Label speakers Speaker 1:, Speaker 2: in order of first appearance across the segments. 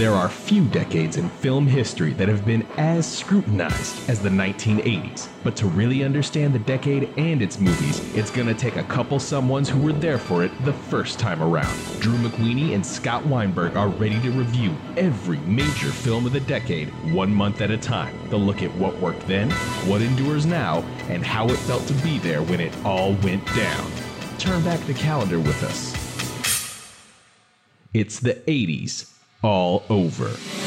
Speaker 1: There are few decades in film history that have been as scrutinized as the 1980s. But to really understand the decade and its movies, it's gonna take a couple someones who were there for it the first time around. Drew McWeeny and Scott Weinberg are ready to review every major film of the decade, one month at a time. They'll look at what worked then, what endures now, and how it felt to be there when it all went down. Turn back the calendar with us. It's the 80s all over.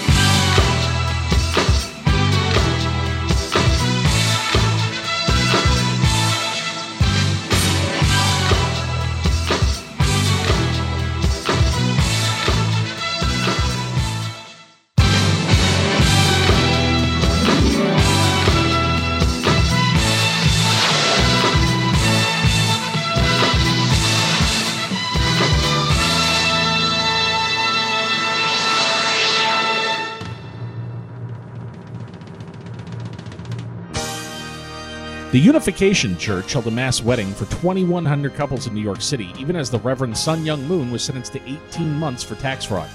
Speaker 2: Unification Church held a mass wedding for 2,100 couples in New York City, even as the Reverend Sun Myung Moon was sentenced to 18 months for tax fraud.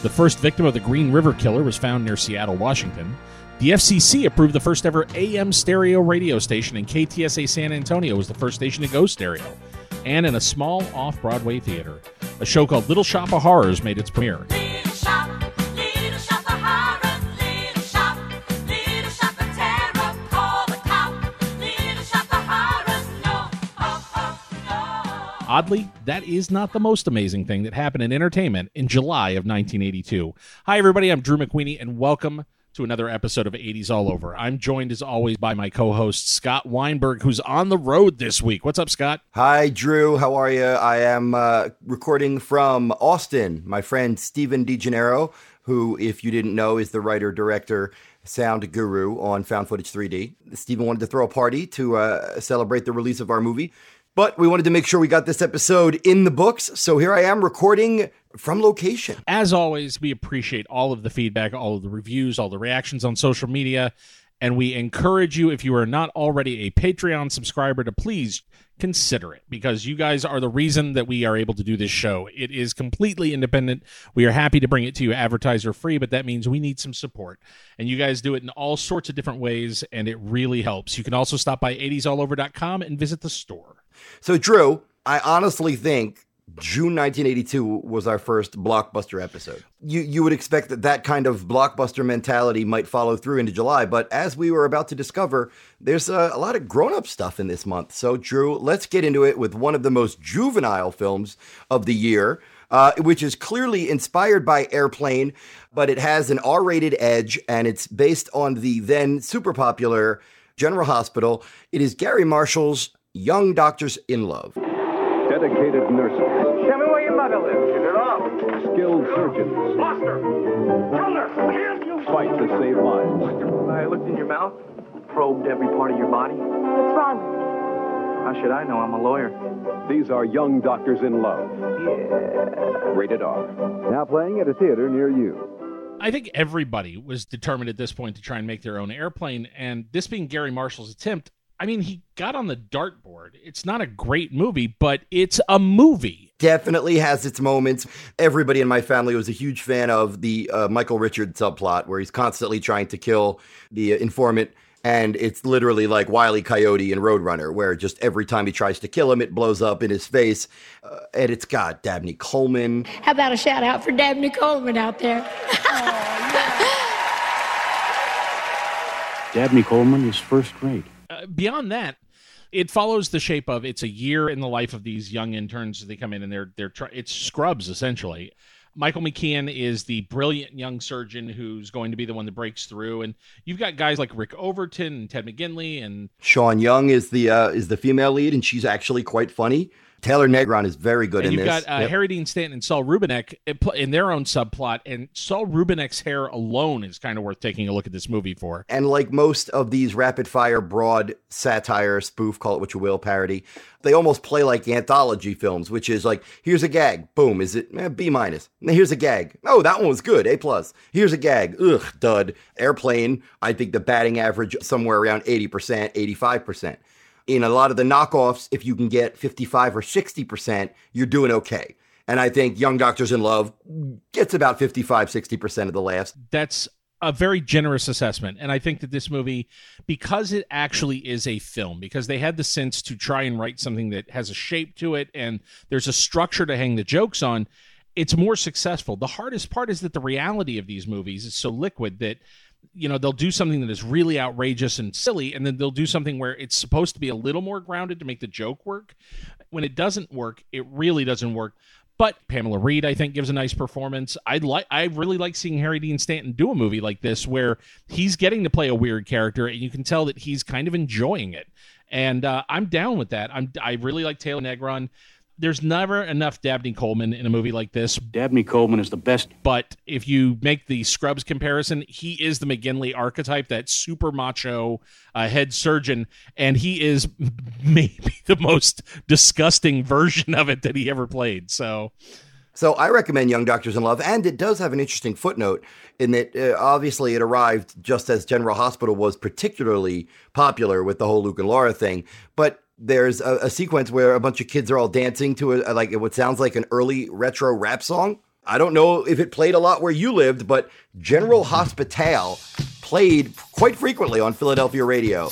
Speaker 2: The first victim of the Green River Killer was found near Seattle, Washington. The FCC approved the first ever AM stereo radio station, and KTSA San Antonio was the first station to go stereo. And in a small off Broadway theater, a show called Little Shop of Horrors made its premiere. Oddly, that is not the most amazing thing that happened in entertainment in July of 1982. Hi, everybody. I'm Drew McWeeny, and welcome to another episode of 80s All Over. I'm joined, as always, by my co host, Scott Weinberg, who's on the road this week. What's up, Scott?
Speaker 3: Hi, Drew. How are you? I am uh, recording from Austin. My friend Steven DeGennaro, who, if you didn't know, is the writer, director, sound guru on Found Footage 3D. Steven wanted to throw a party to uh, celebrate the release of our movie, but we wanted to make sure we got this episode in the books. So here I am recording from location.
Speaker 2: As always, we appreciate all of the feedback, all of the reviews, all the reactions on social media. And we encourage you, if you are not already a Patreon subscriber, to please consider it because you guys are the reason that we are able to do this show. It is completely independent. We are happy to bring it to you advertiser free, but that means we need some support. And you guys do it in all sorts of different ways, and it really helps. You can also stop by 80sallover.com and visit the store.
Speaker 3: So, Drew, I honestly think June 1982 was our first blockbuster episode. You you would expect that that kind of blockbuster mentality might follow through into July, but as we were about to discover, there's a, a lot of grown-up stuff in this month. So, Drew, let's get into it with one of the most juvenile films of the year. Uh, which is clearly inspired by Airplane, but it has an R rated edge and it's based on the then super popular General Hospital. It is Garry Marshall's Young Doctors in Love.
Speaker 4: Dedicated nurses,
Speaker 5: Tell me where your mother lives. Get it up.
Speaker 4: skilled surgeons
Speaker 5: Buster! Brother! Hands you!
Speaker 4: fight to save lives.
Speaker 5: I looked in your mouth, probed every part of your body.
Speaker 6: What's wrong with me?
Speaker 5: How should I know? I'm a lawyer.
Speaker 4: These are young doctors in love. Yeah. Rated R. Now playing at a theater near you.
Speaker 2: I think everybody was determined at this point to try and make their own airplane. And this being Garry Marshall's attempt, I mean, he got on the dartboard. It's not a great movie, but it's a movie.
Speaker 3: Definitely has its moments. Everybody in my family was a huge fan of the uh, Michael Richard subplot where he's constantly trying to kill the uh, informant. And it's literally like Wile E. Coyote and Roadrunner, where just every time he tries to kill him, it blows up in his face. Uh, and it's got Dabney Coleman.
Speaker 6: How about a shout out for Dabney Coleman out there?
Speaker 7: Dabney Coleman is first rate.
Speaker 2: Uh, beyond that, it follows the shape of it's a year in the life of these young interns. They come in and they're they're try- it's scrubs essentially. Michael McKean is the brilliant young surgeon who's going to be the one that breaks through, and you've got guys like Rick Overton and Ted McGinley and
Speaker 3: Sean Young is the uh, is the female lead, and she's actually quite funny. Taylor Negron is very good
Speaker 2: and
Speaker 3: in
Speaker 2: you've
Speaker 3: this.
Speaker 2: got uh,
Speaker 3: Yep.
Speaker 2: Harry Dean Stanton and Saul Rubinek in their own subplot, and Saul Rubinek's hair alone is kind of worth taking a look at this movie for.
Speaker 3: And like most of these rapid fire, broad satire, spoof, call it what you will, parody, they almost play like anthology films, which is like, here's a gag, boom, is it eh, B minus? Here's a gag. Oh, that one was good, A plus. Here's a gag, ugh, dud. Airplane, I think the batting average somewhere around 80%, 85%. In a lot of the knockoffs, if you can get 55 or 60%, you're doing okay. And I think Young Doctors in Love gets about 55, 60% of the laughs.
Speaker 2: That's a very generous assessment. And I think that this movie, because it actually is a film, because they had the sense to try and write something that has a shape to it and there's a structure to hang the jokes on, it's more successful. The hardest part is that the reality of these movies is so liquid that you know they'll do something that is really outrageous and silly and then they'll do something where it's supposed to be a little more grounded to make the joke work when it doesn't work it really doesn't work but Pamela Reed, I think, gives a nice performance. I like, I really like seeing Harry Dean Stanton do a movie like this, where he's getting to play a weird character, and you can tell that he's kind of enjoying it. And uh, I'm down with that. I'm, I really like Taylor Negron. There's never enough Dabney Coleman in a movie like this,
Speaker 7: Dabney Coleman is the best.
Speaker 2: but if you make the Scrubs comparison, he is the McGinley archetype, that super macho uh, head surgeon, and he is maybe the most disgusting version of it that he ever played. So,
Speaker 3: So I recommend Young Doctors in Love, and it does have an interesting footnote in that uh, obviously it arrived just as General Hospital was particularly popular with the whole Luke and Laura thing. But there's a, a sequence where a bunch of kids are all dancing to a, like what sounds like an early retro rap song. I don't know if it played a lot where you lived, but General Hospital played quite frequently on Philadelphia radio.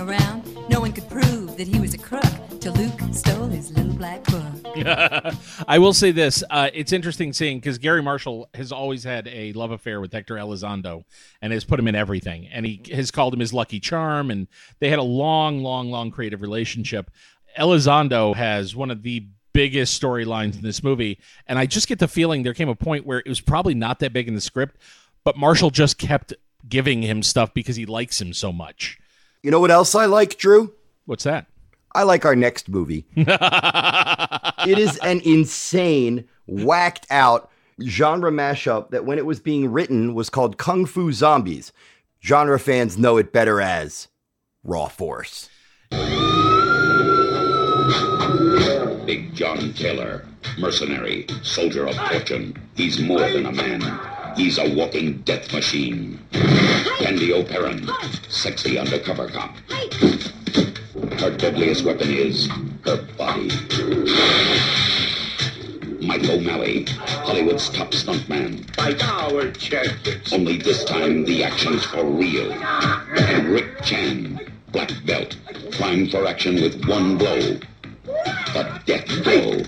Speaker 8: Hang around. No one could prove that he was a crook till Luke stole his little black book.
Speaker 2: I will say this: uh, it's interesting seeing because Garry Marshall has always had a love affair with Hector Elizondo, and has put him in everything, and he has called him his lucky charm, and they had a long, long, long creative relationship. Elizondo has one of the biggest storylines in this movie, and I just get the feeling there came a point where it was probably not that big in the script, but Marshall just kept giving him stuff because he likes him so much.
Speaker 3: You know what else I like, Drew?
Speaker 2: What's that?
Speaker 3: I like our next movie. it is an insane, whacked out genre mashup that when it was being written was called Kung Fu Zombies. Genre fans know it better as Raw Force.
Speaker 9: Big John Taylor, mercenary, soldier of fortune. He's more than a man. He's a walking death machine. Candy O'Perrin, sexy undercover cop. Her deadliest weapon is her body. Mike O'Malley, Hollywood's top stuntman.
Speaker 5: Like our champions.
Speaker 9: Only this time the action's for real. And Rick Chan, black belt, primed for action with one blow. The death blow.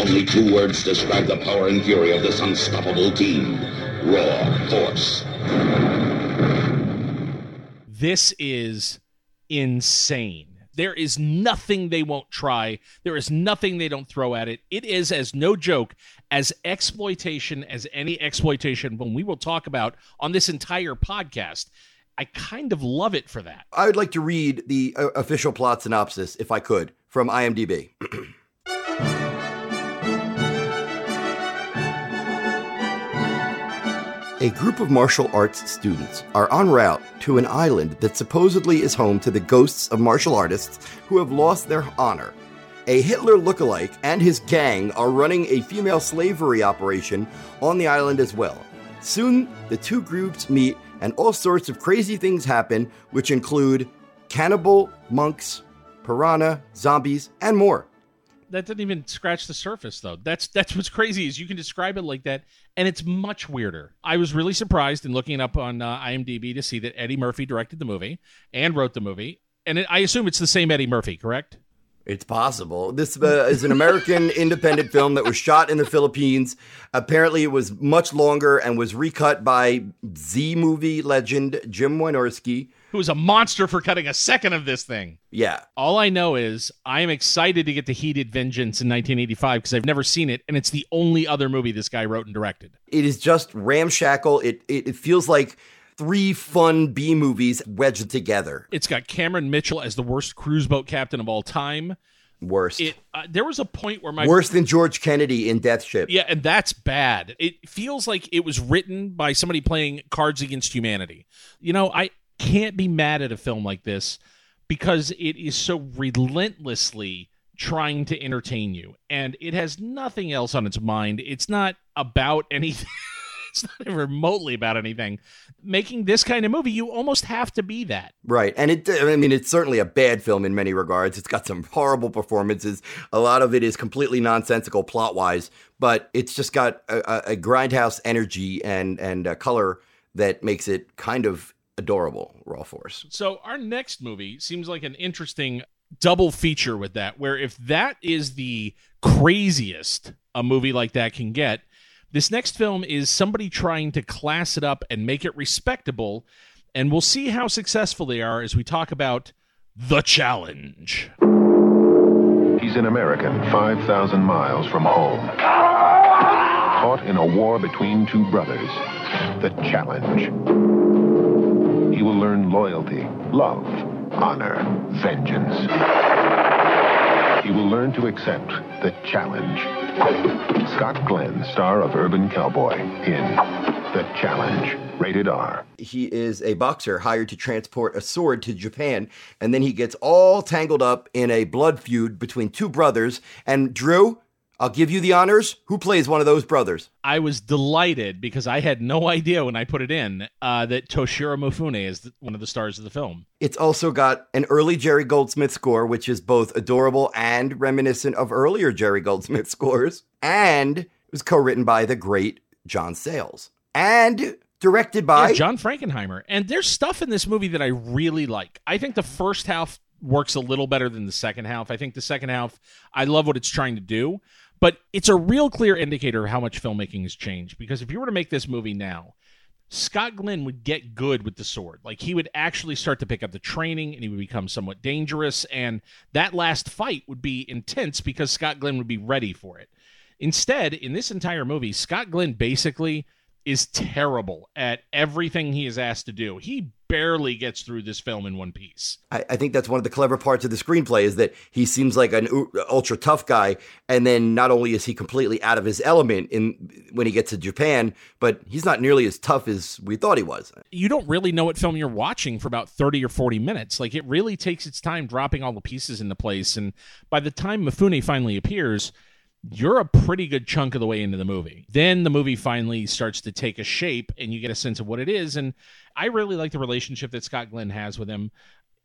Speaker 9: Only two words describe the power and fury of this unstoppable team. Raw force.
Speaker 2: this is insane. There is nothing they won't try. There is nothing they don't throw at it. It is as no joke as exploitation as any exploitation when we will talk about on this entire podcast. I kind of love it for that.
Speaker 3: I would like to read the uh, official plot synopsis, if I could, from IMDb. A group of martial arts students are en route to an island that supposedly is home to the ghosts of martial artists who have lost their honor. A Hitler lookalike and his gang are running a female slavery operation on the island as well. Soon, the two groups meet and all sorts of crazy things happen, which include cannibal, monks, piranha, zombies, and more.
Speaker 2: That didn't even scratch the surface though. That's that's what's crazy is you can describe it like that and it's much weirder. I was really surprised in looking up on uh, IMDb to see that Eddie Murphy directed the movie and wrote the movie. And it, I assume it's the same Eddie Murphy, correct?
Speaker 3: It's possible. This uh, is an American independent film that was shot in the Philippines. Apparently, it was much longer and was recut by Z movie legend Jim Wynorski.
Speaker 2: Who was a monster for cutting a second of this thing.
Speaker 3: Yeah,
Speaker 2: All I know is I am excited to get to Heated Vengeance in 1985 because I've never seen it, and it's the only other movie this guy wrote and directed.
Speaker 3: it is just ramshackle. It it, it feels like three fun B movies wedged together.
Speaker 2: It's got Cameron Mitchell as the worst cruise boat captain of all time.
Speaker 3: Worst,
Speaker 2: It uh, there was a point where my
Speaker 3: worse than George Kennedy in Death Ship.
Speaker 2: yeah, and that's bad. It feels like it was written by somebody playing Cards Against Humanity. You know, I can't be mad at a film like this, because it is so relentlessly trying to entertain you and it has nothing else on its mind. It's not about anything. it's not remotely about anything. Making this kind of movie, you almost have to be that.
Speaker 3: Right. And it, I mean, it's certainly a bad film in many regards. It's got some horrible performances. A lot of it is completely nonsensical plot wise, but it's just got a, a- grindhouse energy and, and a color that makes it kind of adorable, Raw Force.
Speaker 2: So our next movie seems like an interesting double feature with that, where if that is the craziest a movie like that can get, this next film is somebody trying to class it up and make it respectable, and we'll see how successful they are as we talk about The Challenge.
Speaker 10: He's an American 5,000 miles from home. Caught in a war between two brothers. The challenge. He will learn loyalty, love, honor, vengeance. He will learn to accept the challenge. Scott Glenn, star of Urban Cowboy, in The Challenge. Rated R.
Speaker 3: He is a boxer hired to transport a sword to Japan, and then he gets all tangled up in a blood feud between two brothers. And Drew, I'll give you the honors. Who plays one of those brothers?
Speaker 2: I was delighted because I had no idea when I put it in uh, that Toshiro Mifune is the, one of the stars of the film.
Speaker 3: It's also got an early Jerry Goldsmith score, which is both adorable and reminiscent of earlier Jerry Goldsmith scores. And it was co written by the great John Sayles. And directed by
Speaker 2: Yeah, John Frankenheimer. And there's stuff in this movie that I really like. I think the first half works a little better than the second half. I think the second half, I love what it's trying to do, but it's a real clear indicator of how much filmmaking has changed. Because if you were to make this movie now, Scott Glenn would get good with the sword. Like he would actually start to pick up the training and he would become somewhat dangerous. And that last fight would be intense because Scott Glenn would be ready for it. Instead, in this entire movie, Scott Glenn basically is terrible at everything he is asked to do. He barely gets through this film in one piece.
Speaker 3: I, I think that's one of the clever parts of the screenplay is that he seems like an ultra tough guy, and then not only is he completely out of his element in when he gets to Japan, but he's not nearly as tough as we thought he was.
Speaker 2: You don't really know what film you're watching for about 30 or 40 minutes. Like it really takes its time dropping all the pieces into place. And by the time Mifune finally appears, you're a pretty good chunk of the way into the movie. Then the movie finally starts to take a shape and you get a sense of what it is. And I really like the relationship that Scott Glenn has with him.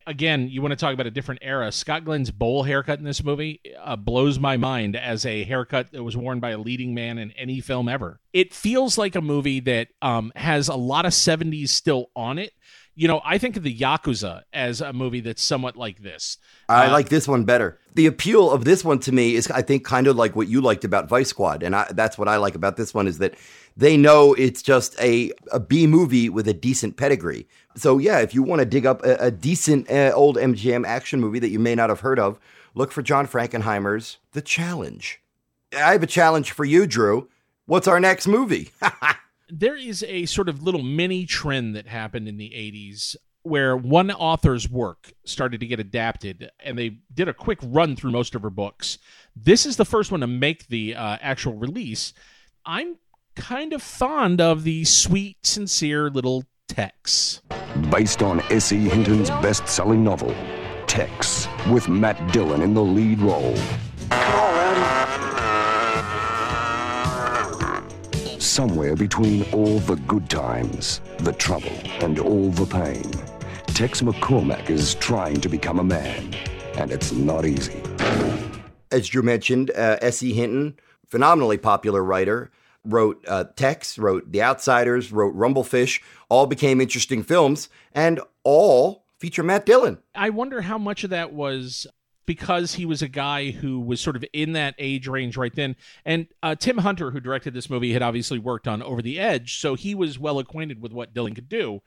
Speaker 2: Again, you want to talk about a different era. Scott Glenn's bowl haircut in this movie uh, blows my mind as a haircut that was worn by a leading man in any film ever. It feels like a movie that um, has a lot of 70s still on it. You know, I think of the Yakuza as a movie that's somewhat like this.
Speaker 3: I
Speaker 2: Uh,
Speaker 3: like this one better. The appeal of this one to me is, I think, kind of like what you liked about Vice Squad, and I, that's what I like about this one is that they know it's just a a B movie with a decent pedigree. So yeah, if you want to dig up a, a decent uh, old MGM action movie that you may not have heard of, look for John Frankenheimer's The Challenge. I have a challenge for you, Drew. What's our next movie?
Speaker 2: there is a sort of little mini trend that happened in the 80s where one author's work started to get adapted and they did a quick run through most of her books. This is the first one to make the uh, actual release. I'm kind of fond of the sweet, sincere little Tex.
Speaker 11: Based on S.E. Hinton's best selling novel, Tex, with Matt Dillon in the lead role. Somewhere between all the good times, the trouble, and all the pain, Tex McCormack is trying to become a man, and it's not easy.
Speaker 3: as Drew mentioned, uh, S.E. Hinton, phenomenally popular writer, wrote uh, Tex, wrote The Outsiders, wrote Rumblefish, all became interesting films, and all feature Matt Dillon.
Speaker 2: I wonder how much of that was because he was a guy who was sort of in that age range right then. And uh, Tim Hunter, who directed this movie, had obviously worked on Over the Edge, so he was well acquainted with what Dillon could do.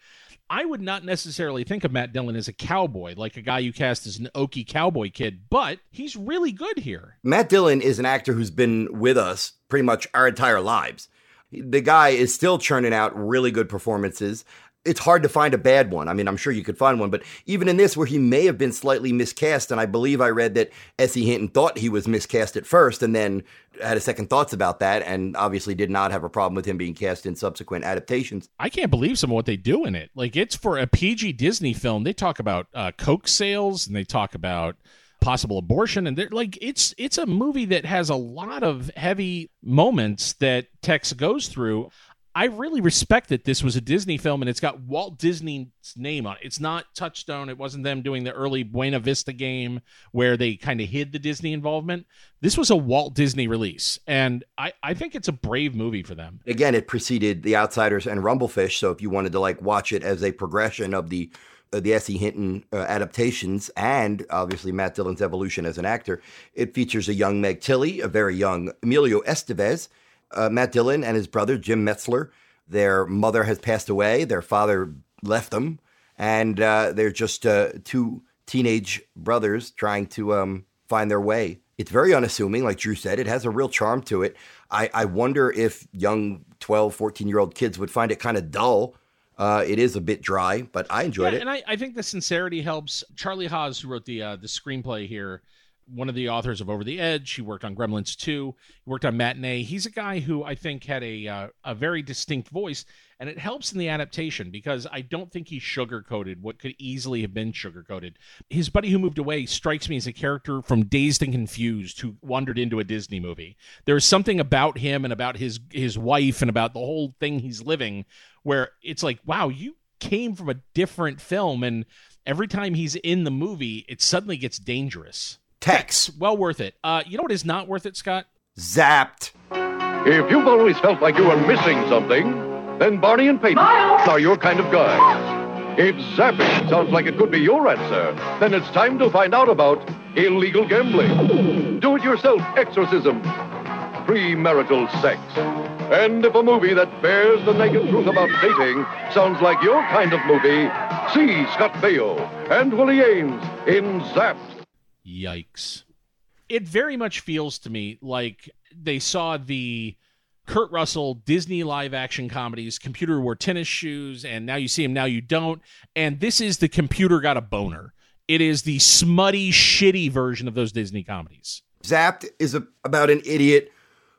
Speaker 2: I would not necessarily think of Matt Dillon as a cowboy, like a guy you cast as an Okie cowboy kid, but he's really good here.
Speaker 3: Matt Dillon is an actor who's been with us pretty much our entire lives. The guy is still churning out really good performances. It's hard to find a bad one. I mean, I'm sure you could find one, but even in this, where he may have been slightly miscast, and I believe I read that S.E. Hinton thought he was miscast at first and then had a second thoughts about that, and obviously did not have a problem with him being cast in subsequent adaptations.
Speaker 2: I can't believe some of what they do in it. Like it's for a PG Disney film. They talk about uh, coke sales and they talk about possible abortion and they're like it's it's a movie that has a lot of heavy moments that Tex goes through. I really respect that this was a Disney film and it's got Walt Disney's name on it. It's not Touchstone. It wasn't them doing the early Buena Vista game where they kind of hid the Disney involvement. This was a Walt Disney release. And I, I think it's a brave movie for them.
Speaker 3: Again, it preceded The Outsiders and Rumblefish, so if you wanted to like watch it as a progression of the uh, the S.E. Hinton uh, adaptations and obviously Matt Dillon's evolution as an actor, it features a young Meg Tilly, a very young Emilio Estevez, uh, Matt Dillon and his brother Jim Metzler. Their mother has passed away. Their father left them, and uh, they're just uh, two teenage brothers trying to um, find their way. It's very unassuming, like Drew said. It has a real charm to it. I, I wonder if young 12, 14 year old kids would find it kind of dull. Uh, it is a bit dry, but I enjoyed
Speaker 2: yeah,
Speaker 3: it.
Speaker 2: And I, I think the sincerity helps. Charlie Haas, who wrote the uh, the screenplay here, one of the authors of Over the Edge. He worked on Gremlins 2. He worked on Matinee. He's a guy who I think had a uh, a very distinct voice, and it helps in the adaptation because I don't think he sugarcoated what could easily have been sugarcoated. His buddy who moved away strikes me as a character from Dazed and Confused who wandered into a Disney movie. There's something about him and about his his wife and about the whole thing he's living where it's like, wow, you came from a different film, and every time he's in the movie, it suddenly gets dangerous.
Speaker 3: Tex.
Speaker 2: Well worth it. Uh, you know what is not worth it, Scott?
Speaker 3: Zapped.
Speaker 12: If you've always felt like you were missing something, then Barney and Peyton are your kind of guys. If zapping sounds like it could be your answer, then it's time to find out about illegal gambling, do-it-yourself exorcism, premarital sex. And if a movie that bears the naked truth about dating sounds like your kind of movie, see Scott Baio and Willie Aames in Zapped.
Speaker 2: Yikes. It very much feels to me like they saw the Kurt Russell Disney live action comedies, Computer Wore Tennis Shoes, and Now You See Him, Now You Don't. And this is the Computer Got a Boner. It is the smutty, shitty version of those Disney comedies.
Speaker 3: Zapped is a, about an idiot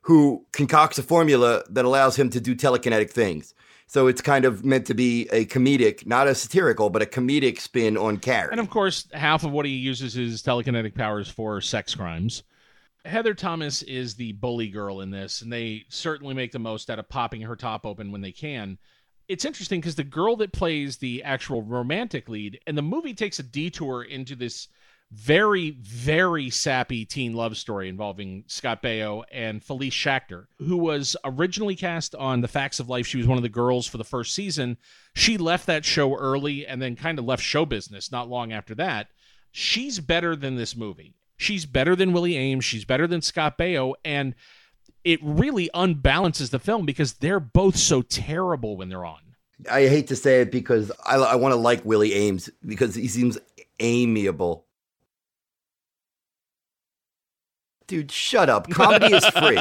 Speaker 3: who concocts a formula that allows him to do telekinetic things. So it's kind of meant to be a comedic, not a satirical, but a comedic spin on Carrie.
Speaker 2: And of course, half of what he uses his telekinetic powers for sex crimes. Heather Thomas is the bully girl in this, and they certainly make the most out of popping her top open when they can. It's interesting because the girl that plays the actual romantic lead, and the movie takes a detour into this very, very sappy teen love story involving Scott Baio and Felice Schachter, who was originally cast on The Facts of Life. She was one of the girls for the first season. She left that show early and then kind of left show business not long after that. She's better than this movie. She's better than Willie Aames. She's better than Scott Baio. And it really unbalances the film because they're both so terrible when they're on.
Speaker 3: I hate to say it because I, I want to like Willie Aames because he seems amiable. Dude, shut up. Comedy is free.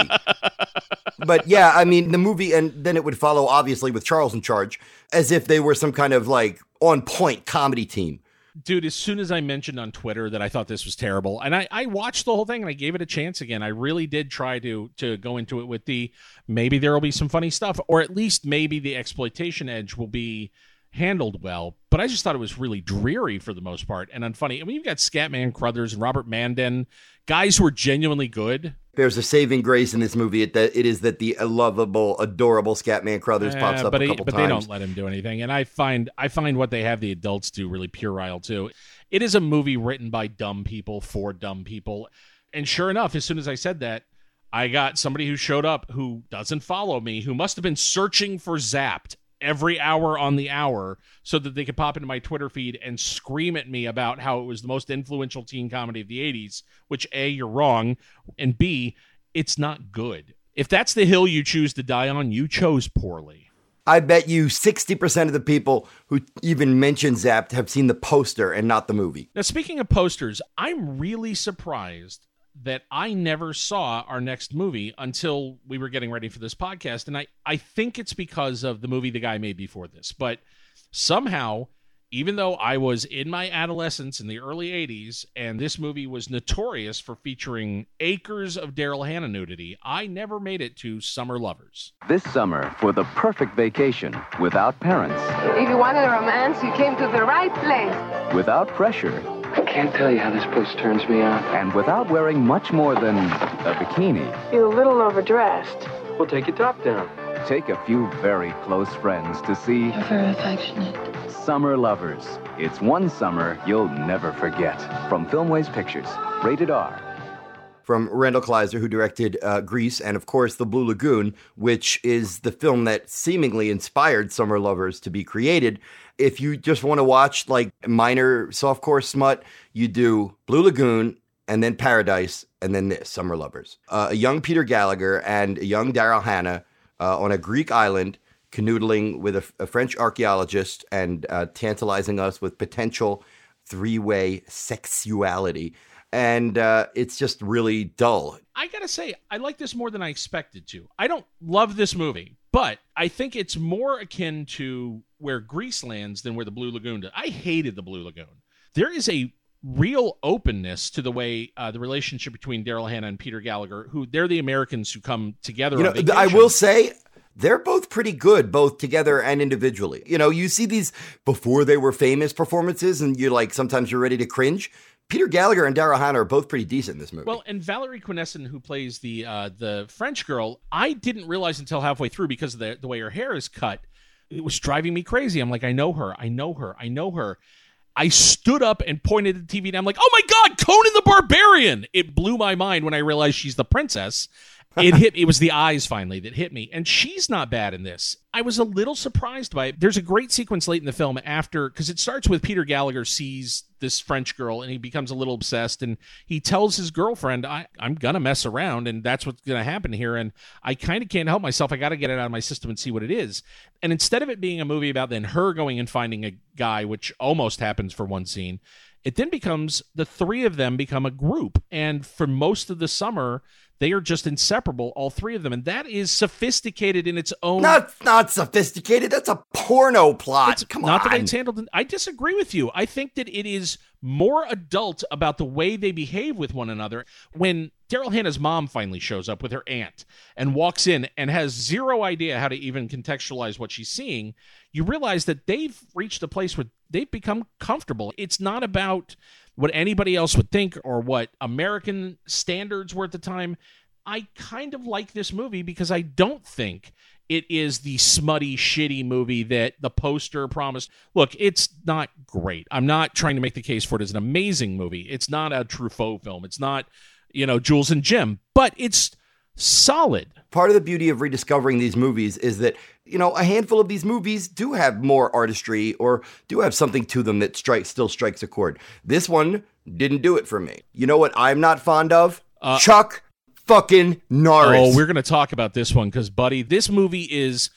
Speaker 3: but yeah, I mean, the movie, and then it would follow, obviously, with Charles in charge, as if they were some kind of like on point comedy team.
Speaker 2: Dude, as soon as I mentioned on Twitter that I thought this was terrible, and I, I watched the whole thing and I gave it a chance again. I really did try to to go into it with the maybe there will be some funny stuff, or at least maybe the exploitation edge will be handled well. But I just thought it was really dreary for the most part and unfunny. I mean, you've got Scatman Crothers and Robert Mandan, guys who are genuinely good.
Speaker 3: There's a saving grace in this movie. It, that it is that the lovable, adorable Scatman Crothers pops
Speaker 2: Uh,
Speaker 3: up
Speaker 2: but
Speaker 3: a
Speaker 2: he-
Speaker 3: couple
Speaker 2: but
Speaker 3: times.
Speaker 2: they don't let him do anything. And I find I find what they have the adults do really puerile too. It is a movie written by dumb people for dumb people. And sure enough, as soon as I said that, I got somebody who showed up who doesn't follow me, who must have been searching for Zapped every hour on the hour so that they could pop into my Twitter feed and scream at me about how it was the most influential teen comedy of the 80s, which A, you're wrong, and B, it's not good. If that's the hill you choose to die on, you chose poorly.
Speaker 3: I bet you 60% of the people who even mention Zapped have seen the poster and not the movie.
Speaker 2: Now, speaking of posters, I'm really surprised that I never saw our next movie until we were getting ready for this podcast. And I, I think it's because of the movie the guy made before this. But somehow, even though I was in my adolescence in the early 80s and this movie was notorious for featuring acres of Daryl Hannah nudity, I never made it to Summer Lovers.
Speaker 13: This summer, for the perfect vacation, without parents,
Speaker 14: If you wanted a romance, you came to the right place.
Speaker 13: without pressure,
Speaker 15: I can't tell you how this place turns me on.
Speaker 13: and without wearing much more than a bikini.
Speaker 14: You're a little overdressed.
Speaker 15: We'll take your top down.
Speaker 13: Take a few very close friends to see
Speaker 6: You're very affectionate.
Speaker 13: Summer Lovers. It's one summer you'll never forget. From Filmways Pictures, rated R.
Speaker 3: from Randall Kleiser, who directed uh, Grease and, of course, The Blue Lagoon, which is the film that seemingly inspired Summer Lovers to be created. If you just want to watch like minor softcore smut, you do Blue Lagoon and then Paradise and then this Summer Lovers. Uh, a young Peter Gallagher and a young Daryl Hannah uh, on a Greek island canoodling with a, a French archaeologist and uh, tantalizing us with potential three way sexuality. And uh, it's just really dull.
Speaker 2: I gotta say, I like this more than I expected to. I don't love this movie, but I think it's more akin to where Grease lands than where the Blue Lagoon does. I hated the Blue Lagoon. There is a real openness to the way uh, the relationship between Daryl Hannah and Peter Gallagher, who they're the Americans who come together.
Speaker 3: You know, I will say they're both pretty good, both together and individually. You know, you see these before they were famous performances, and you're like, sometimes you're ready to cringe. Peter Gallagher and Daryl Hannah are both pretty decent in this movie.
Speaker 2: Well, and Valerie Quennessen, who plays the uh, the French girl, I didn't realize until halfway through because of the the way her hair is cut. It was driving me crazy. I'm like, I know her, I know her, I know her. I stood up and pointed at the TV, and I'm like, oh my god, Conan the Barbarian! It blew my mind when I realized she's the princess. It hit. It was the eyes finally that hit me, and she's not bad in this. I was a little surprised by it. There's a great sequence late in the film after because it starts with Peter Gallagher sees this French girl and he becomes a little obsessed and he tells his girlfriend, I, I'm gonna mess around and that's what's gonna happen here. And I kind of can't help myself. I gotta get it out of my system and see what it is. And instead of it being a movie about then her going and finding a guy, which almost happens for one scene, it then becomes the three of them become a group. And for most of the summer, they are just inseparable, all three of them. And that is sophisticated in its own
Speaker 3: not not sophisticated. That's a porno plot. Come
Speaker 2: not
Speaker 3: on.
Speaker 2: the way it's handled. In, I disagree with you. I think that it is more adult about the way they behave with one another. When Daryl Hannah's mom finally shows up with her aunt and walks in and has zero idea how to even contextualize what she's seeing, you realize that they've reached a place where they've become comfortable. It's not about what anybody else would think or what American standards were at the time. I kind of like this movie because I don't think it is the smutty, shitty movie that the poster promised. Look, it's not great. I'm not trying to make the case for it as an amazing movie. It's not a Truffaut film. It's not, you know, Jules and Jim, but it's solid.
Speaker 3: Part of the beauty of rediscovering these movies is that, you know, a handful of these movies do have more artistry or do have something to them that strikes still strikes a chord. This one didn't do it for me. You know what I'm not fond of? Uh, Chuck fucking Norris.
Speaker 2: Oh, we're going to talk about this one because, buddy, this movie is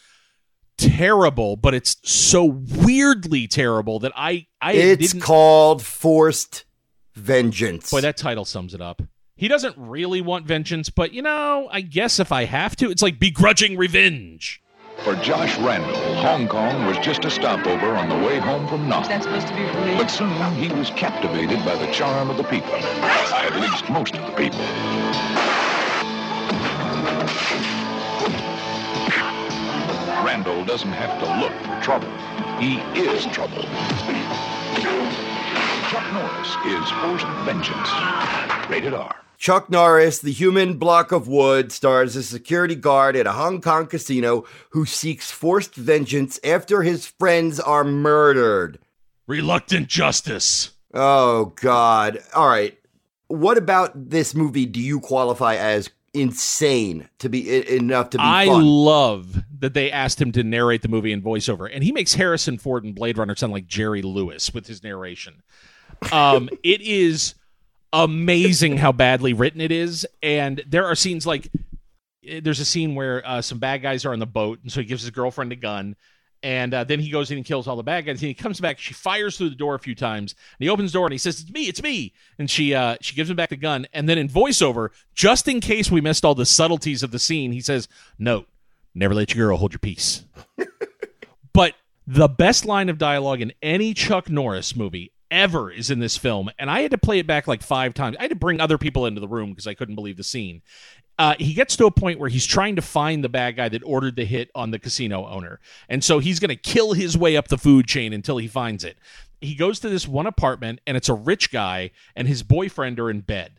Speaker 2: terrible, but it's so weirdly terrible that I I
Speaker 3: it's
Speaker 2: didn't.
Speaker 3: called Forced Vengeance.
Speaker 2: Boy, that title sums it up. He doesn't really want vengeance, but you know, I guess if I have to, it's like begrudging revenge.
Speaker 10: For Josh Randall, Hong Kong was just a stopover on the way home from Nam.
Speaker 14: That's supposed to be for me.
Speaker 10: But soon he was captivated by the charm of the people. At least most of the people. Randall doesn't have to look for trouble. He is trouble. Chuck Norris is Forced Vengeance. Rated R.
Speaker 3: Chuck Norris, the human block of wood, stars a security guard at a Hong Kong casino who seeks forced vengeance after his friends are murdered.
Speaker 2: Reluctant justice.
Speaker 3: Oh, God. All right. What about this movie do you qualify as insane to be i- enough to be
Speaker 2: I
Speaker 3: fun?
Speaker 2: love that they asked him to narrate the movie in voiceover, and he makes Harrison Ford and Blade Runner sound like Jerry Lewis with his narration. Um, it is amazing how badly written it is, and there are scenes like eh, there's a scene where uh, some bad guys are on the boat, and so he gives his girlfriend a gun. And uh, then he goes in and kills all the bad guys. And he comes back. She fires through the door a few times. And he opens the door and he says, "It's me, it's me." And she uh, she gives him back the gun. And then in voiceover, just in case we missed all the subtleties of the scene, he says, "Note: Never let your girl hold your piece." but the best line of dialogue in any Chuck Norris movie ever is in this film, and I had to play it back like five times. I had to bring other people into the room because I couldn't believe the scene. Uh, he gets to a point where he's trying to find the bad guy that ordered the hit on the casino owner, and so he's going to kill his way up the food chain until he finds it. He goes to this one apartment, and it's a rich guy, and his boyfriend are in bed.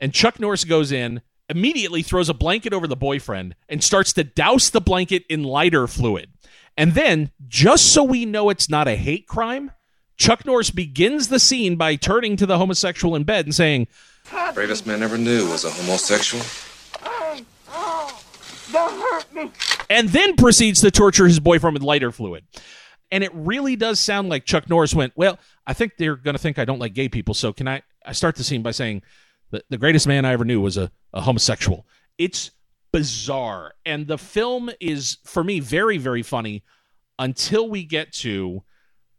Speaker 2: And Chuck Norris goes in, immediately throws a blanket over the boyfriend, and starts to douse the blanket in lighter fluid. And then, just so we know it's not a hate crime, Chuck Norris begins the scene by turning to the homosexual in bed and saying,
Speaker 16: "Bravest man ever knew was a homosexual.
Speaker 17: Don't hurt me.
Speaker 2: and then proceeds to torture his boyfriend with lighter fluid. And it really does sound like Chuck Norris went, Well, I think they're going to think I don't like gay people. So can I, I start the scene by saying, the, the greatest man I ever knew was a, a homosexual. It's bizarre. And the film is, for me, very, very funny until we get to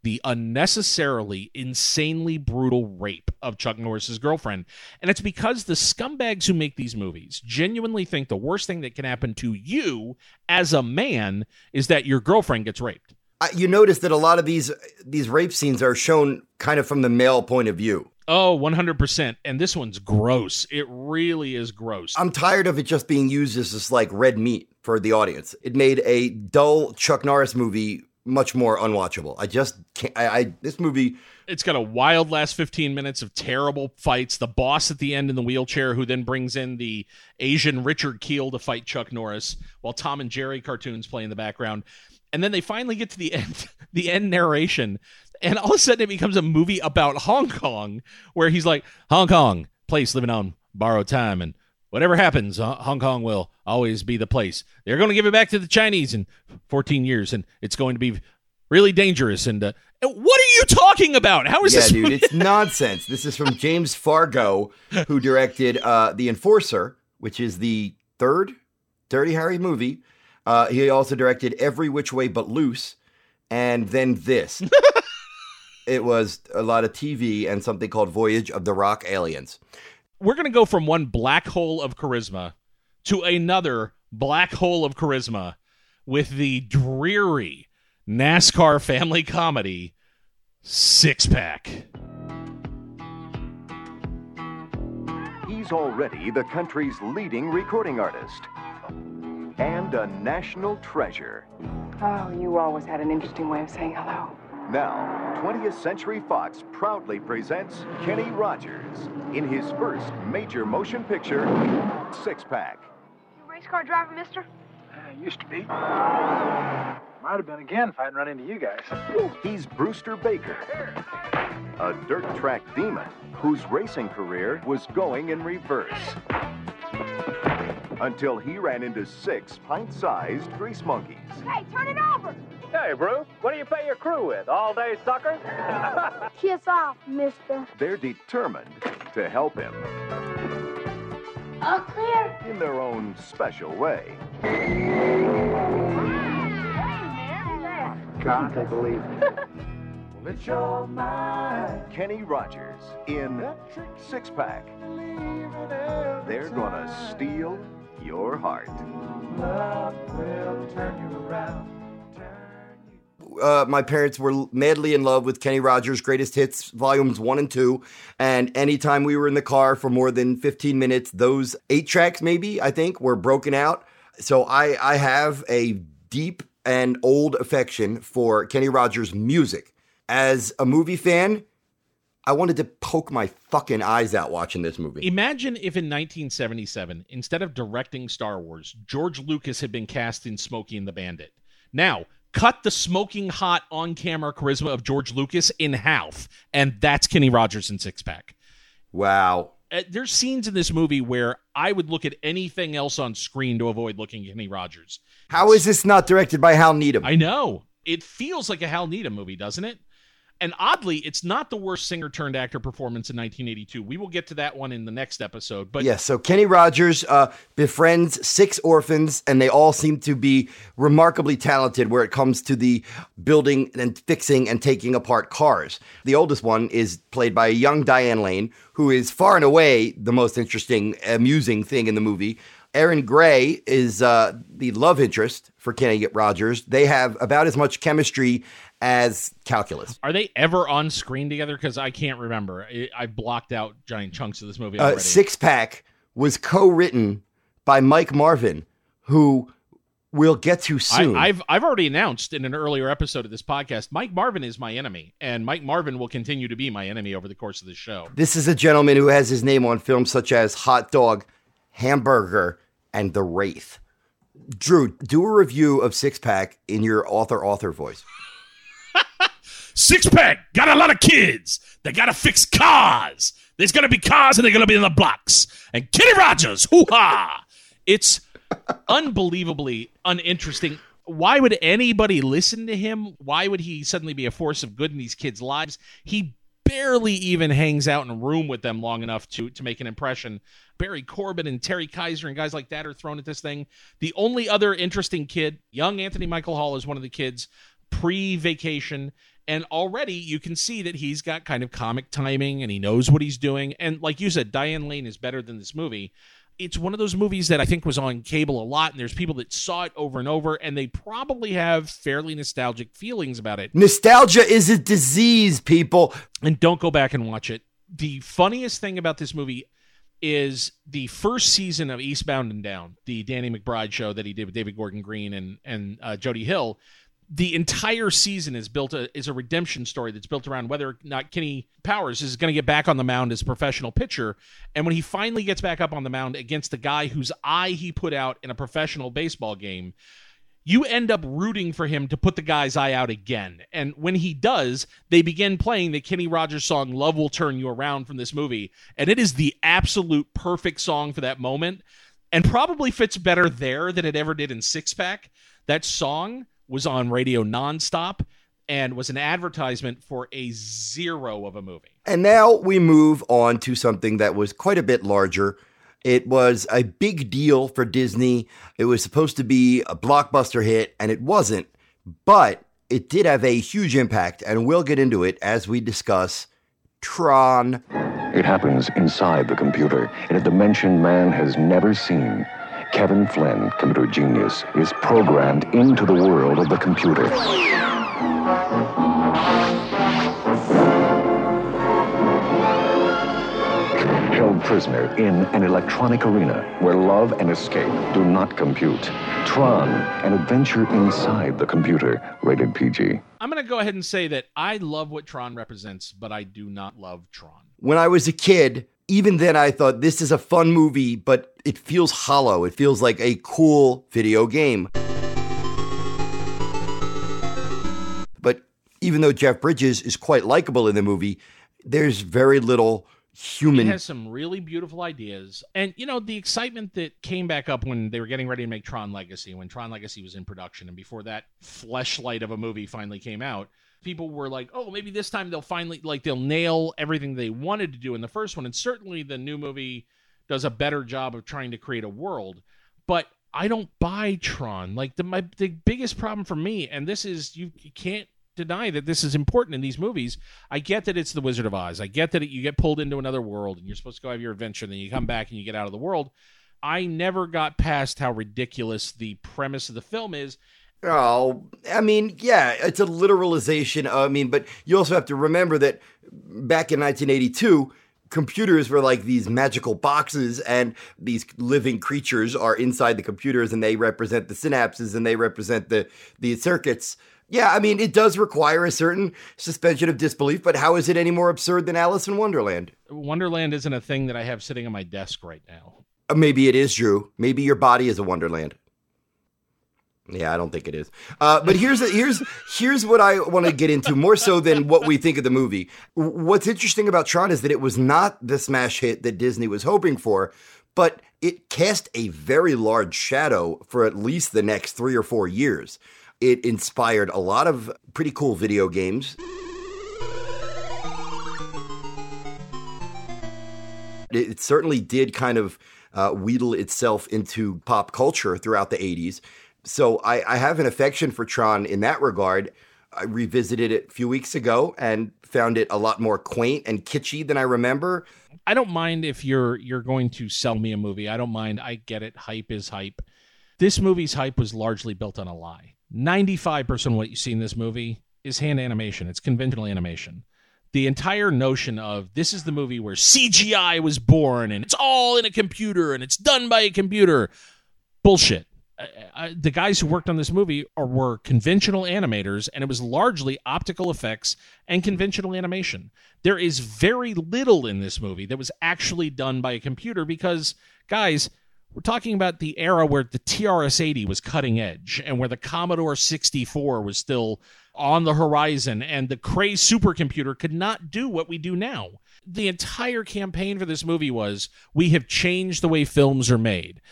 Speaker 2: the unnecessarily insanely brutal rape of Chuck Norris's girlfriend. And it's because the scumbags who make these movies genuinely think the worst thing that can happen to you as a man is that your girlfriend gets raped.
Speaker 3: You notice that a lot of these these rape scenes are shown kind of from the male point of view.
Speaker 2: Oh, 100%. And this one's gross. It really is gross.
Speaker 3: I'm tired of it just being used as this like red meat for the audience. It made a dull Chuck Norris movie much more unwatchable. I just can't. I, I this movie.
Speaker 2: It's got a wild last 15 minutes of terrible fights. The boss at the end in the wheelchair, who then brings in the Asian Richard Kiel to fight Chuck Norris, while Tom and Jerry cartoons play in the background. And then they finally get to the end, the end narration, and all of a sudden it becomes a movie about Hong Kong, where he's like, Hong Kong, place living on borrowed time, and whatever happens, uh, Hong Kong will always be the place. They're going to give it back to the Chinese in 14 years, and it's going to be really dangerous. And uh, what are you talking about? How is
Speaker 3: yeah,
Speaker 2: this?
Speaker 3: dude, it's nonsense. This is from James Fargo, who directed uh, The Enforcer, which is the third Dirty Harry movie. Uh, he also directed Every Which Way But Loose, and then this. it was a lot of TV and something called Voyage of the Rock Aliens.
Speaker 2: We're going to go from one black hole of charisma to another black hole of charisma with the dreary NASCAR family comedy Six Pack.
Speaker 18: He's already the country's leading recording artist and a national treasure.
Speaker 14: Oh, you always had an interesting way of saying hello.
Speaker 18: Now, 20th Century Fox proudly presents Kenny Rogers in his first major motion picture, Six Pack.
Speaker 19: You race car driver, mister?
Speaker 20: Uh, used to be. Might have been again if I hadn't run into you guys.
Speaker 18: He's Brewster Baker, a dirt track demon whose racing career was going in reverse. Until he ran into six pint sized grease monkeys.
Speaker 19: Hey, turn it over!
Speaker 21: Hey, Brew, what do you pay your crew with? All day sucker?
Speaker 19: Kiss off, mister.
Speaker 18: They're determined to help him
Speaker 19: All clear.
Speaker 18: in their own special way.
Speaker 20: God, I believe.
Speaker 18: It's your mind. Kenny Rogers in Six Pack. They're gonna steal your heart.
Speaker 3: Uh, my parents were madly in love with Kenny Rogers' Greatest Hits volumes one and two. And anytime we were in the car for more than 15 minutes, those eight tracks, maybe, I think, were broken out. So I, I have a deep and old affection for Kenny Rogers' music. As a movie fan, I wanted to poke my fucking eyes out watching this movie.
Speaker 2: Imagine if in 1977, instead of directing Star Wars, George Lucas had been cast in Smokey and the Bandit. Now, cut the smoking hot on camera charisma of George Lucas in half, and that's Kenny Rogers in Six Pack.
Speaker 3: Wow.
Speaker 2: Uh, there's scenes in this movie where I would look at anything else on screen to avoid looking at Kenny Rogers.
Speaker 3: How is this not directed by Hal Needham?
Speaker 2: I know. It feels like a Hal Needham movie, doesn't it? And oddly, it's not the worst singer turned actor performance in 1982. We will get to that one in the next episode. But
Speaker 3: yes, so Kenny Rogers uh, befriends six orphans, and they all seem to be remarkably talented where it comes to the building and fixing and taking apart cars. The oldest one is played by a young Diane Lane, who is far and away the most interesting, amusing thing in the movie. Erin Gray is uh, the love interest for Kenny Rogers. They have about as much chemistry as calculus.
Speaker 2: Are they ever on screen together? Because I can't remember. I, I blocked out giant chunks of this movie
Speaker 3: Uh. Six Pack was co-written by Mike Marvin, who we'll get to soon.
Speaker 2: I, I've I've already announced in an earlier episode of this podcast, Mike Marvin is my enemy, and Mike Marvin will continue to be my enemy over the course of this show.
Speaker 3: this is a gentleman who has his name on films such as Hot Dog, Hamburger, and The Wraith. Drew, do a review of Six Pack in your author author voice.
Speaker 22: Six pack got a lot of kids. They gotta fix cars. There's gonna be cars and they're gonna be in the blocks. And Kenny Rogers, hoo ha!
Speaker 2: It's unbelievably uninteresting. Why would anybody listen to him? Why would he suddenly be a force of good in these kids' lives? He barely even hangs out in a room with them long enough to to make an impression. Barry Corbin and Terry Kiser and guys like that are thrown at this thing. The only other interesting kid, young Anthony Michael Hall, is one of the kids pre-vacation. And already you can see that he's got kind of comic timing and he knows what he's doing. And like you said, Diane Lane is better than this movie it's one of those movies that I think was on cable a lot, and there's people that saw it over and over, and they probably have fairly nostalgic feelings about it.
Speaker 3: Nostalgia is a disease, people.
Speaker 2: And don't go back and watch it. The funniest thing about this movie is the first season of Eastbound and Down, the Danny McBride show that he did with David Gordon Green and and uh, Jody Hill. The entire season is built a, is a redemption story that's built around whether or not Kenny Powers is going to get back on the mound as a professional pitcher, and when he finally gets back up on the mound against the guy whose eye he put out in a professional baseball game, you end up rooting for him to put the guy's eye out again. And when he does, they begin playing the Kenny Rogers song Love Will Turn You Around from this movie. And it is the absolute perfect song for that moment and probably fits better there than it ever did in Six Pack. That song was on radio nonstop and was an advertisement for a zero of a movie.
Speaker 3: And now we move on to something that was quite a bit larger. It was a big deal for Disney. It was supposed to be a blockbuster hit, and it wasn't, but it did have a huge impact, and we'll get into it as we discuss Tron.
Speaker 10: It happens inside the computer in a dimension man has never seen. Kevin Flynn, computer genius, is programmed into the world of the computer. Held prisoner in an electronic arena where love and escape do not compute. Tron, an adventure inside the computer, rated PG.
Speaker 2: I'm going to go ahead and say that I love what Tron represents, but I do not love Tron.
Speaker 3: When I was a kid, even then I thought this is a fun movie, but it feels hollow. It feels like a cool video game. But even though Jeff Bridges is quite likable in the movie, there's very little human.
Speaker 2: He has some really beautiful ideas. And, you know, the excitement that came back up when they were getting ready to make Tron Legacy, when Tron Legacy was in production, and before that fleshlight of a movie finally came out, people were like, oh, maybe this time they'll finally, like, they'll nail everything they wanted to do in the first one. And certainly the new movie does a better job of trying to create a world. But I don't buy Tron. Like, the, my, the biggest problem for me, and this is, you, you can't deny that this is important in these movies. I get that it's the Wizard of Oz. I get that it, you get pulled into another world and you're supposed to go have your adventure, and then you come back and you get out of the world. I never got past how ridiculous the premise of the film is.
Speaker 3: Oh, I mean, yeah, it's a literalization. I mean, but you also have to remember that back in 1982, computers were like these magical boxes, and these living creatures are inside the computers, and they represent the synapses and they represent the the circuits. Yeah, I mean, it does require a certain suspension of disbelief, but how is it any more absurd than Alice in Wonderland?
Speaker 2: Wonderland isn't a thing that I have sitting on my desk right now.
Speaker 3: Uh, Maybe it is, Drew. Maybe your body is a Wonderland. Yeah, I don't think it is. Uh, but here's a, here's here's what I want to get into more so than what we think of the movie. What's interesting about Tron is that it was not the smash hit that Disney was hoping for, but it cast a very large shadow for at least the next three or four years. It inspired a lot of pretty cool video games. It certainly did kind of uh, wheedle itself into pop culture throughout the 80s. So I, I have an affection for Tron in that regard. I revisited it a few weeks ago and found it a lot more quaint and kitschy than I remember.
Speaker 2: I don't mind if you're you're going to sell me a movie. I don't mind. I get it. Hype is hype. This movie's hype was largely built on a lie. 95% of what you see in this movie is hand animation. It's conventional animation. The entire notion of this is the movie where CGI was born and it's all in a computer and it's done by a computer. Bullshit. Uh, the guys who worked on this movie are, were conventional animators, and it was largely optical effects and conventional animation. There is very little in this movie that was actually done by a computer because, guys, we're talking about the era where the TRS 80 was cutting edge and where the Commodore 64 was still on the horizon, and the Cray supercomputer could not do what we do now. The entire campaign for this movie was we have changed the way films are made.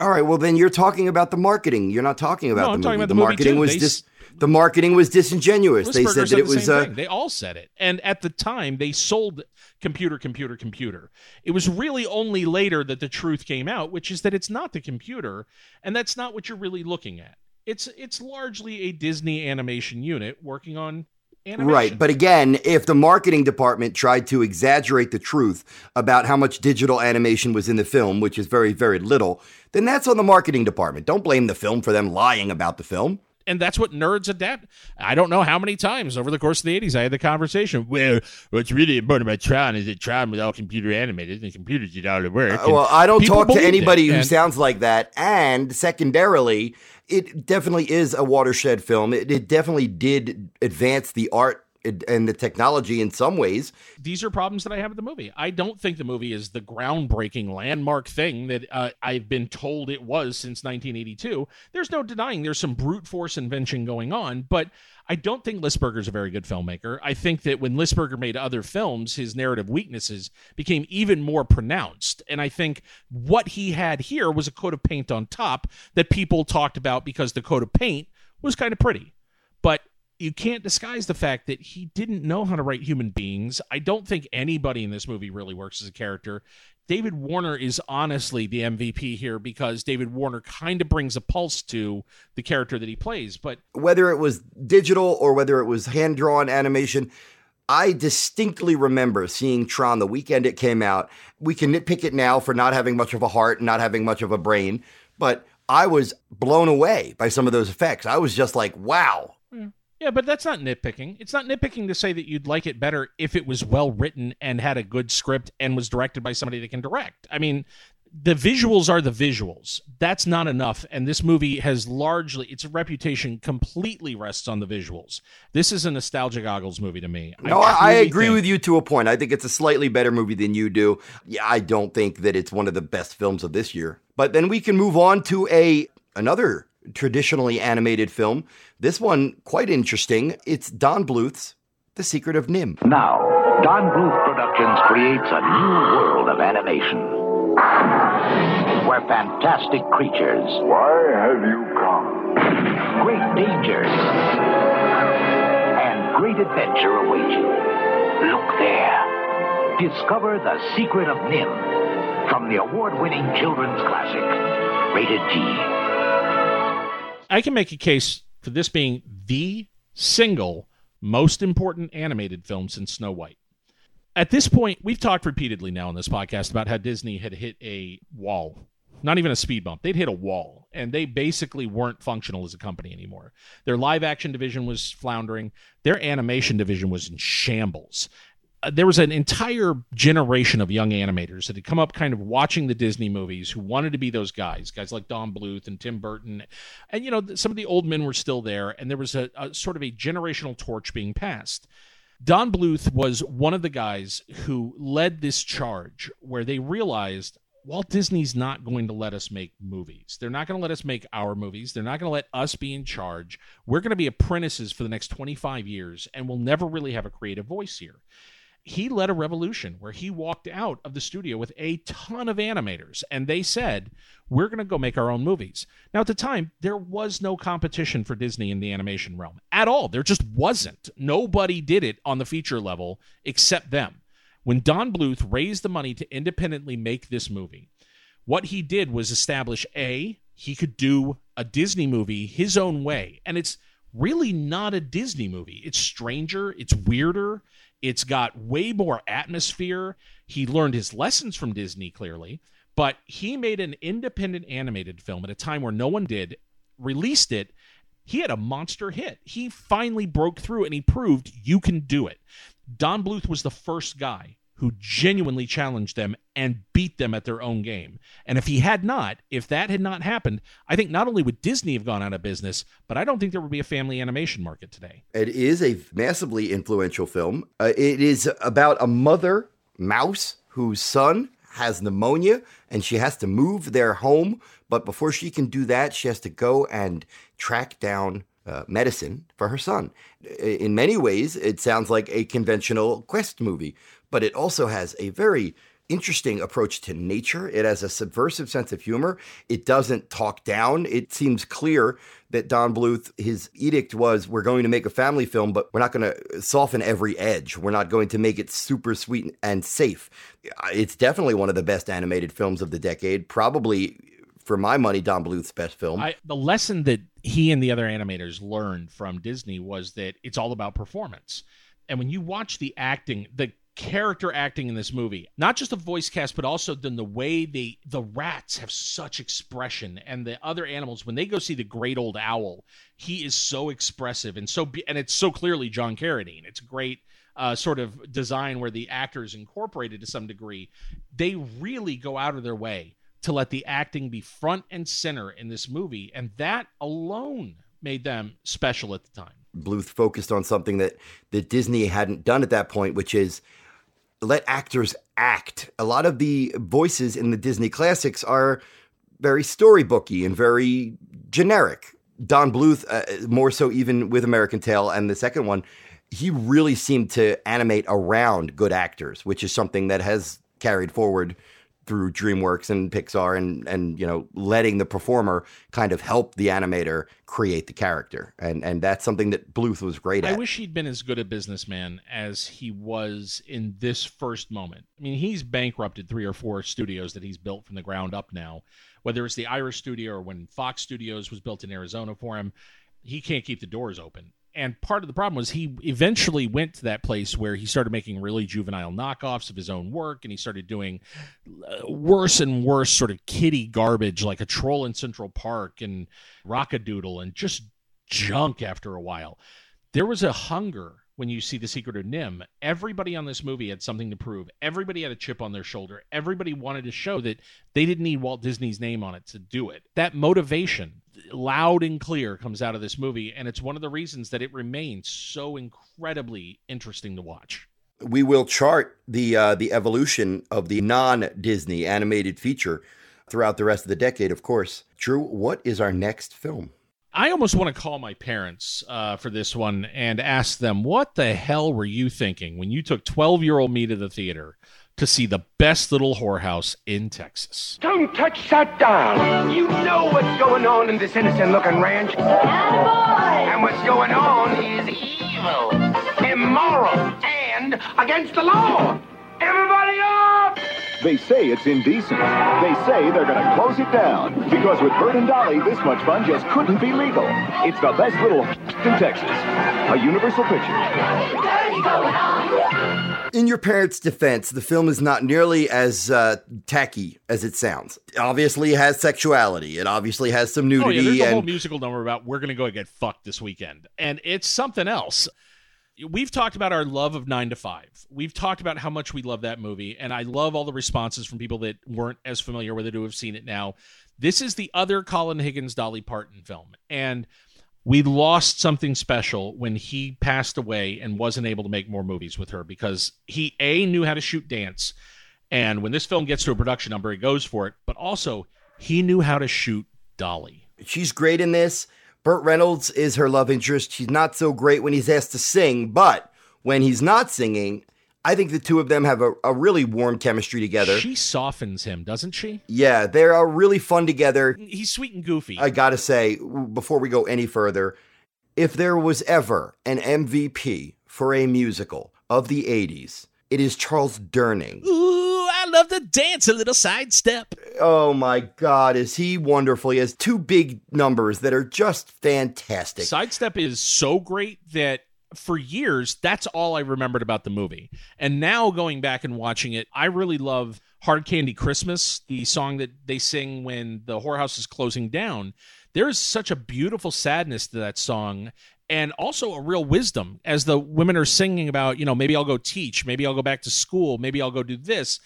Speaker 3: All right, well then you're talking about the marketing. You're not talking about
Speaker 2: No,
Speaker 3: the
Speaker 2: I'm
Speaker 3: movie.
Speaker 2: talking about
Speaker 3: the,
Speaker 2: the movie,
Speaker 3: marketing
Speaker 2: too.
Speaker 3: was
Speaker 2: They
Speaker 3: dis- the marketing was disingenuous. they said that it was uh.
Speaker 2: They all said it, and at the time they sold computer, computer, computer. It was really only later that the truth came out, which is that it's not the computer, and that's not what you're really looking at. It's it's largely a Disney animation unit working on animation.
Speaker 3: Right. But again, if the marketing department tried to exaggerate the truth about how much digital animation was in the film, which is very, very little, then that's on the marketing department. Don't blame the film for them lying about the film.
Speaker 2: and that's what nerds adapt. I don't know how many times over the course of the 80s I had the conversation. Well, what's really important about Tron is that Tron was all computer animated and computers did all the work.
Speaker 3: Uh, well, I don't talk to anybody
Speaker 2: it,
Speaker 3: who sounds like that. And secondarily, it definitely is a watershed film. It, it definitely did advance the art and the technology in some ways.
Speaker 2: these are problems that I have with the movie. I don't think the movie is the groundbreaking landmark thing that uh, I've been told it was since 1982. There's no denying there's some brute force invention going on, but I don't think Lisberger's a very good filmmaker. I think that when Lisberger made other films, his narrative weaknesses became even more pronounced. And I think what he had here was a coat of paint on top that people talked about because the coat of paint was kind of pretty. But you can't disguise the fact that he didn't know how to write human beings. I don't think anybody in this movie really works as a character. David Warner is honestly the MVP here because David Warner kind of brings a pulse to the character that he plays. But
Speaker 3: Whether it was digital or whether it was hand drawn animation, I distinctly remember seeing Tron the weekend it came out. We can nitpick it now for not having much of a heart and not having much of a brain, but I was blown away by some of those effects. I was just like, wow.
Speaker 2: Yeah, but that's not nitpicking. It's not nitpicking to say that you'd like it better if it was well written and had a good script and was directed by somebody that can direct. I mean, the visuals are the visuals. That's not enough. And this movie has largely, its reputation completely rests on the visuals. This is a nostalgia goggles movie to me.
Speaker 3: No, I, I agree
Speaker 2: think-
Speaker 3: with you to a point. I think it's a slightly better movie than you do. Yeah, I don't think that it's one of the best films of this year. But then we can move on to a another traditionally animated film. This one quite interesting. It's Don Bluth's The Secret of NIMH.
Speaker 23: Now, Don Bluth Productions creates a new world of animation. Where fantastic creatures. Why have you come? Great dangers. And great adventure await you. Look there. Discover The Secret of NIMH from the award winning children's classic, rated G.
Speaker 2: I can make a case for this being the single most important animated film since Snow White. At this point, we've talked repeatedly now on this podcast about how Disney had hit a wall. Not even a speed bump. They'd hit a wall, and they basically weren't functional as a company anymore. Their live action division was floundering, their animation division was in shambles. There was an entire generation of young animators that had come up kind of watching the Disney movies who wanted to be those guys, guys like Don Bluth and Tim Burton. And, you know, some of the old men were still there, and there was a, a sort of a generational torch being passed. Don Bluth was one of the guys who led this charge where they realized Walt Disney's not going to let us make movies. They're not going to let us make our movies. They're not going to let us be in charge. We're going to be apprentices for the next 25 years, and we'll never really have a creative voice here he led a revolution where he walked out of the studio with a ton of animators and they said we're going to go make our own movies. Now at the time there was no competition for disney in the animation realm at all. There just wasn't. Nobody did it on the feature level except them. When Don Bluth raised the money to independently make this movie, what he did was establish A, he could do a Disney movie his own way. And it's really not a Disney movie. It's stranger, it's weirder, it's got way more atmosphere. He learned his lessons from Disney, clearly, but he made an independent animated film at a time where no one did, released it. He had a monster hit. He finally broke through and he proved you can do it. Don Bluth was the first guy who genuinely challenged them and beat them at their own game. And if he had not, if that had not happened, I think not only would Disney have gone out of business, but I don't think there would be a family animation market today.
Speaker 3: It is a massively influential film. Uh, it is about a mother mouse whose son has pneumonia and she has to move their home. But before she can do that, she has to go and track down uh, medicine for her son. In many ways, it sounds like a conventional quest movie, but it also has a very interesting approach to nature. It has a subversive sense of humor. It doesn't talk down. It seems clear that Don Bluth, his edict was we're going to make a family film, but we're not going to soften every edge. We're not going to make it super sweet and safe. Uh, it's definitely one of the best animated films of the decade. Probably, for my money, Don Bluth's best film.
Speaker 2: I, the lesson that he and the other animators learned from Disney was that it's all about performance. And when you watch the acting, the character acting in this movie not just the voice cast but also then the way they the rats have such expression and the other animals when they go see the great old owl he is so expressive and so and it's so clearly john carradine. It's great uh, sort of design where the actors incorporated to some degree. They really go out of their way to let the acting be front and center in this movie and that alone made them special at the time.
Speaker 3: Bluth focused on something that that Disney hadn't done at that point, which is let actors act. A lot of the voices in the Disney classics are very storybooky and very generic. Don Bluth, uh, more so even with American Tail and the second one, he really seemed to animate around good actors, which is something that has carried forward through DreamWorks and Pixar and and you know letting the performer kind of help the animator create the character and and that's something that Bluth was great at.
Speaker 2: I wish he'd been as good a businessman as he was in this first moment. I mean, he's bankrupted three or four studios that he's built from the ground up now, whether it's the Irish studio or when Fox Studios was built in Arizona for him. He can't keep the doors open. And part of the problem was he eventually went to that place where he started making really juvenile knockoffs of his own work and he started doing uh, worse and worse sort of kiddie garbage like a troll in Central Park and Rock-a-Doodle and just junk after a while. There was a hunger when you see The Secret of NIMH. Everybody on this movie had something to prove. Everybody had a chip on their shoulder. Everybody wanted to show that they didn't need Walt Disney's name on it to do it. That motivation, loud and clear, comes out of this movie. And it's one of the reasons that it remains so incredibly interesting to watch.
Speaker 3: we will chart the uh, the evolution of the non-Disney animated feature throughout the rest of the decade, of course. Drew, what is our next film?
Speaker 2: I almost want to call my parents uh, for this one and ask them, what the hell were you thinking when you took 12 year old me to the theater to see the best little whorehouse in Texas?
Speaker 24: Don't touch that doll. You know what's going on in this innocent looking ranch. And what's going on is evil, immoral, and against the law. Everybody up!
Speaker 18: They say it's indecent. They say they're going to close it down. Because with Burt and Dolly, this much fun just couldn't be legal. It's the best little in Texas. A Universal Picture.
Speaker 3: In your parents' defense, the film is not nearly as uh, tacky as it sounds. It obviously has sexuality. It obviously has some nudity.
Speaker 2: Oh, yeah,
Speaker 3: nudity.
Speaker 2: there's a whole musical number about we're going to go get fucked this weekend. And it's something else. We've talked about our love of Nine to Five. We've talked about how much we love that movie. And I love all the responses from people that weren't as familiar with it who have seen it now. This is the other Colin Higgins Dolly Parton film. And we lost something special when he passed away and wasn't able to make more movies with her because he a knew how to shoot dance and when this film gets to a production number he goes for it but also he knew how to shoot dolly
Speaker 3: she's great in this. Burt Reynolds is her love interest. She's not so great when he's asked to sing, but when he's not singing, I think the two of them have a, a really warm chemistry together.
Speaker 2: she softens him doesn't she
Speaker 3: yeah, they are really fun together.
Speaker 2: he's sweet and goofy
Speaker 3: I gotta say, before we go any further, if there was ever an MVP for a musical of the 80s, It is Charles Durning.
Speaker 22: Ooh, I love to dance a little sidestep.
Speaker 3: Oh my God, is he wonderful? He has two big numbers that are just fantastic.
Speaker 2: Sidestep is so great that for years, that's all I remembered about the movie. And now going back and watching it, I really love Hard Candy Christmas, the song that they sing when the whorehouse is closing down. There is such a beautiful sadness to that song and also a real wisdom as the women are singing about, you know, maybe I'll go teach, maybe I'll go back to school, maybe I'll go do this.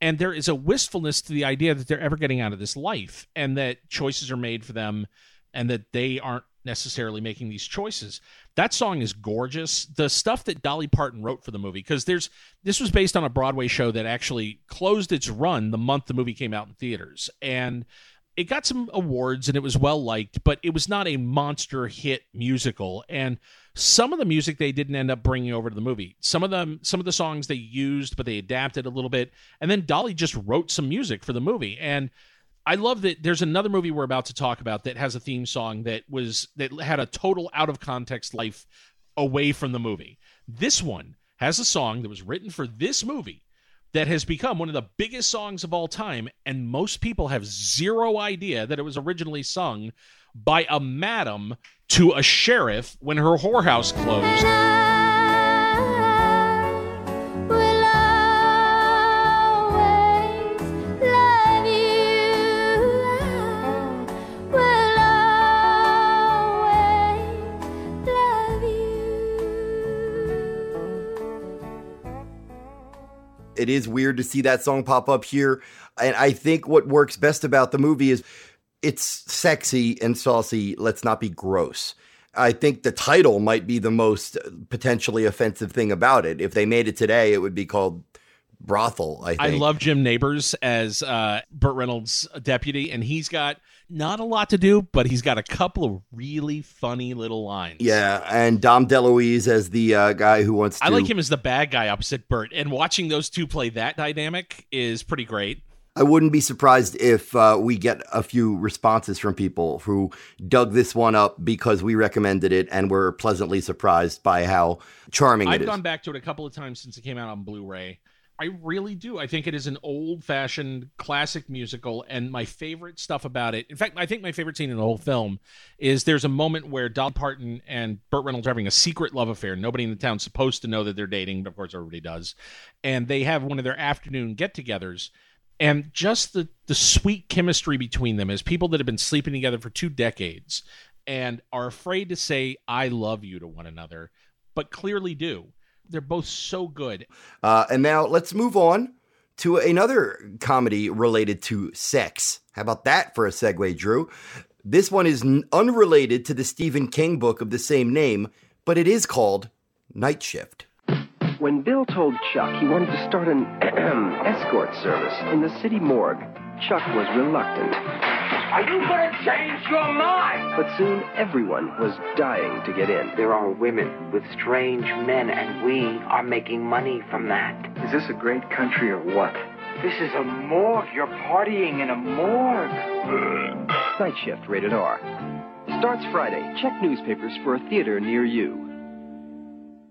Speaker 2: And there is a wistfulness to the idea that they're ever getting out of this life and that choices are made for them and that they aren't necessarily making these choices. That song is gorgeous. The stuff that Dolly Parton wrote for the movie, because there's this was based on a Broadway show that actually closed its run the month the movie came out in theaters. And it got some awards and it was well liked, but it was not a monster hit musical. And some of the music they didn't end up bringing over to the movie. Some of them, some of the songs they used, but they adapted a little bit. And then Dolly just wrote some music for the movie. And I love that there's another movie we're about to talk about that has a theme song that was that had a total out of context life away from the movie. This one has a song that was written for this movie that has become one of the biggest songs of all time and most people have zero idea that it was originally sung by a madam to a sheriff when her whorehouse closed.
Speaker 3: It is weird to see that song pop up here. And I think what works best about the movie is it's sexy and saucy. Let's not be gross. I think the title might be the most potentially offensive thing about it. If they made it today, it would be called Brothel. I think.
Speaker 2: I love Jim Nabors as uh, Burt Reynolds' deputy, and he's got not a lot to do, but he's got a couple of really funny little lines.
Speaker 3: Yeah, and Dom DeLuise as the uh, guy who wants to.
Speaker 2: I like him as the bad guy opposite Burt, and watching those two play that dynamic is pretty great.
Speaker 3: I wouldn't be surprised if uh, we get a few responses from people who dug this one up because we recommended it and were pleasantly surprised by how charming it is.
Speaker 2: I've gone back to it a couple of times since it came out on Blu-ray. I really do. I think it is an old-fashioned classic musical, and my favorite stuff about it. In fact, I think my favorite scene in the whole film is there's a moment where Dolly Parton and Burt Reynolds are having a secret love affair. Nobody in the town's supposed to know that they're dating, but of course everybody does. And they have one of their afternoon get-togethers, and just the the sweet chemistry between them as people that have been sleeping together for two decades and are afraid to say "I love you" to one another, but clearly do they're both so good.
Speaker 3: Uh, and now let's move on to another comedy related to sex. How about that for a segue, Drew? This one is unrelated to the Stephen King book of the same name, but it is called Night Shift.
Speaker 15: When Bill told Chuck he wanted to start an escort service in the city morgue, Chuck was reluctant.
Speaker 24: Are you gonna change your mind?
Speaker 15: But soon everyone was dying to get in.
Speaker 25: There are women with strange men, and we are making money from that.
Speaker 15: Is this a great country or what?
Speaker 25: This is a morgue. You're partying in a morgue.
Speaker 15: Night Shift, rated R. Starts Friday. Check newspapers for a theater near you.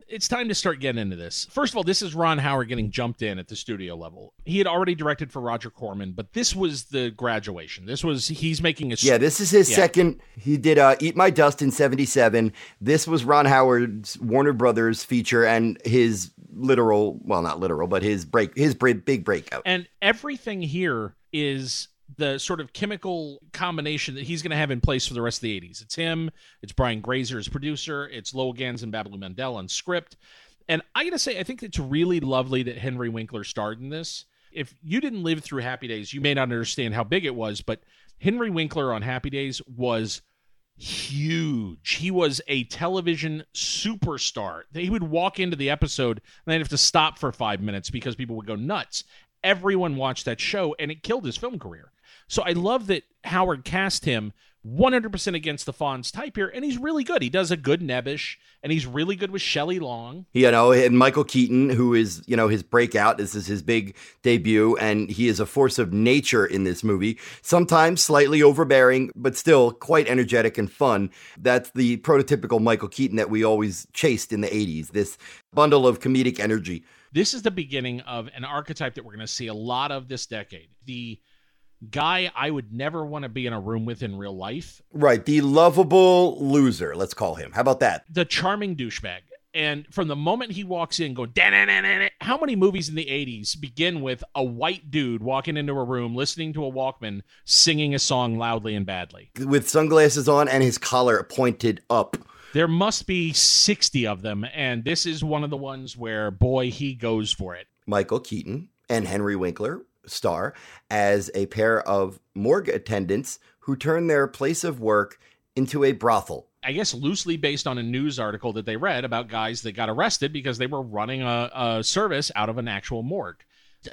Speaker 2: It's time to start getting into this. First of all, this is Ron Howard getting jumped in at the studio level. He had already directed for Roger Corman, but this was the graduation. This was he's making a
Speaker 3: Yeah, this is his
Speaker 2: Yeah.
Speaker 3: second. He did uh, Eat My Dust in 77. This was Ron Howard's Warner Brothers feature and his literal, well, not literal, but his break, his big, big breakout.
Speaker 2: And everything here is the sort of chemical combination that he's going to have in place for the rest of the 80s. It's him, it's Brian Grazer as producer, it's Lowell Ganz and Babaloo Mandel on script. And I got to say, I think it's really lovely that Henry Winkler starred in this. If you didn't live through Happy Days, you may not understand how big it was, but Henry Winkler on Happy Days was huge. He was a television superstar. He would walk into the episode and they'd have to stop for five minutes because people would go nuts. Everyone watched that show and it killed his film career. So I love that Howard cast him 100% against the Fonz type here, and he's really good. He does a good Nebbish, and he's really good with Shelley Long.
Speaker 3: You know, and Michael Keaton, who is, you know, his breakout. This is his big debut, and he is a force of nature in this movie. Sometimes slightly overbearing, but still quite energetic and fun. That's the prototypical Michael Keaton that we always chased in the 80s. This bundle of comedic energy.
Speaker 2: This is the beginning of an archetype that we're going to see a lot of this decade. The guy I would never want to be in a room with in real life,
Speaker 3: Right, the lovable loser, let's call him. How about that?
Speaker 2: the charming douchebag. And from the moment he walks in, going, how many movies in the 80s begin with a white dude walking into a room, listening to a Walkman, singing a song loudly and badly?
Speaker 3: With sunglasses on and his collar pointed up.
Speaker 2: There must be 60 of them, and this is one of the ones where, boy, he goes for it.
Speaker 3: Michael Keaton and Henry Winkler star as a pair of morgue attendants who turn their place of work into a brothel.
Speaker 2: I guess loosely based on a news article that they read about guys that got arrested because they were running a, a service out of an actual morgue.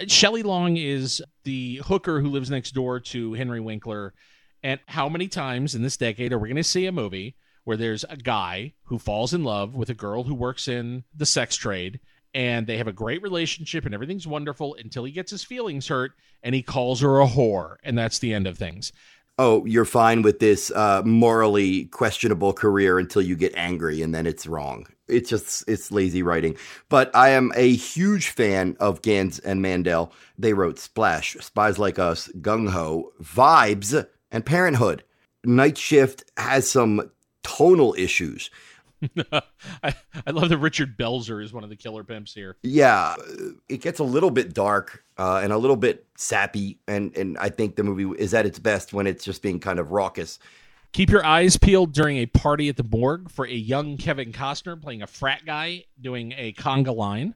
Speaker 2: Shelley Long is the hooker who lives next door to Henry Winkler. And how many times in this decade are we going to see a movie where there's a guy who falls in love with a girl who works in the sex trade and they have a great relationship and everything's wonderful until he gets his feelings hurt and he calls her a whore and that's the end of things.
Speaker 3: Oh, you're fine with this uh, morally questionable career until you get angry and then it's wrong. It's just, it's lazy writing. But I am a huge fan of Ganz and Mandel. They wrote Splash, Spies Like Us, Gung Ho, Vibes, and Parenthood. Night Shift has some tonal issues.
Speaker 2: I, I love that Richard Belzer is one of the killer pimps here.
Speaker 3: Yeah, it gets a little bit dark uh, and a little bit sappy, and and I think the movie is at its best when it's just being kind of raucous.
Speaker 2: Keep your eyes peeled during a party at the morgue for a young Kevin Costner playing a frat guy doing a conga line.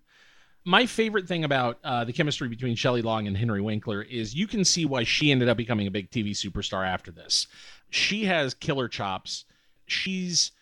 Speaker 2: My favorite thing about uh, the chemistry between Shelley Long and Henry Winkler is you can see why she ended up becoming a big TV superstar after this. She has killer chops. She's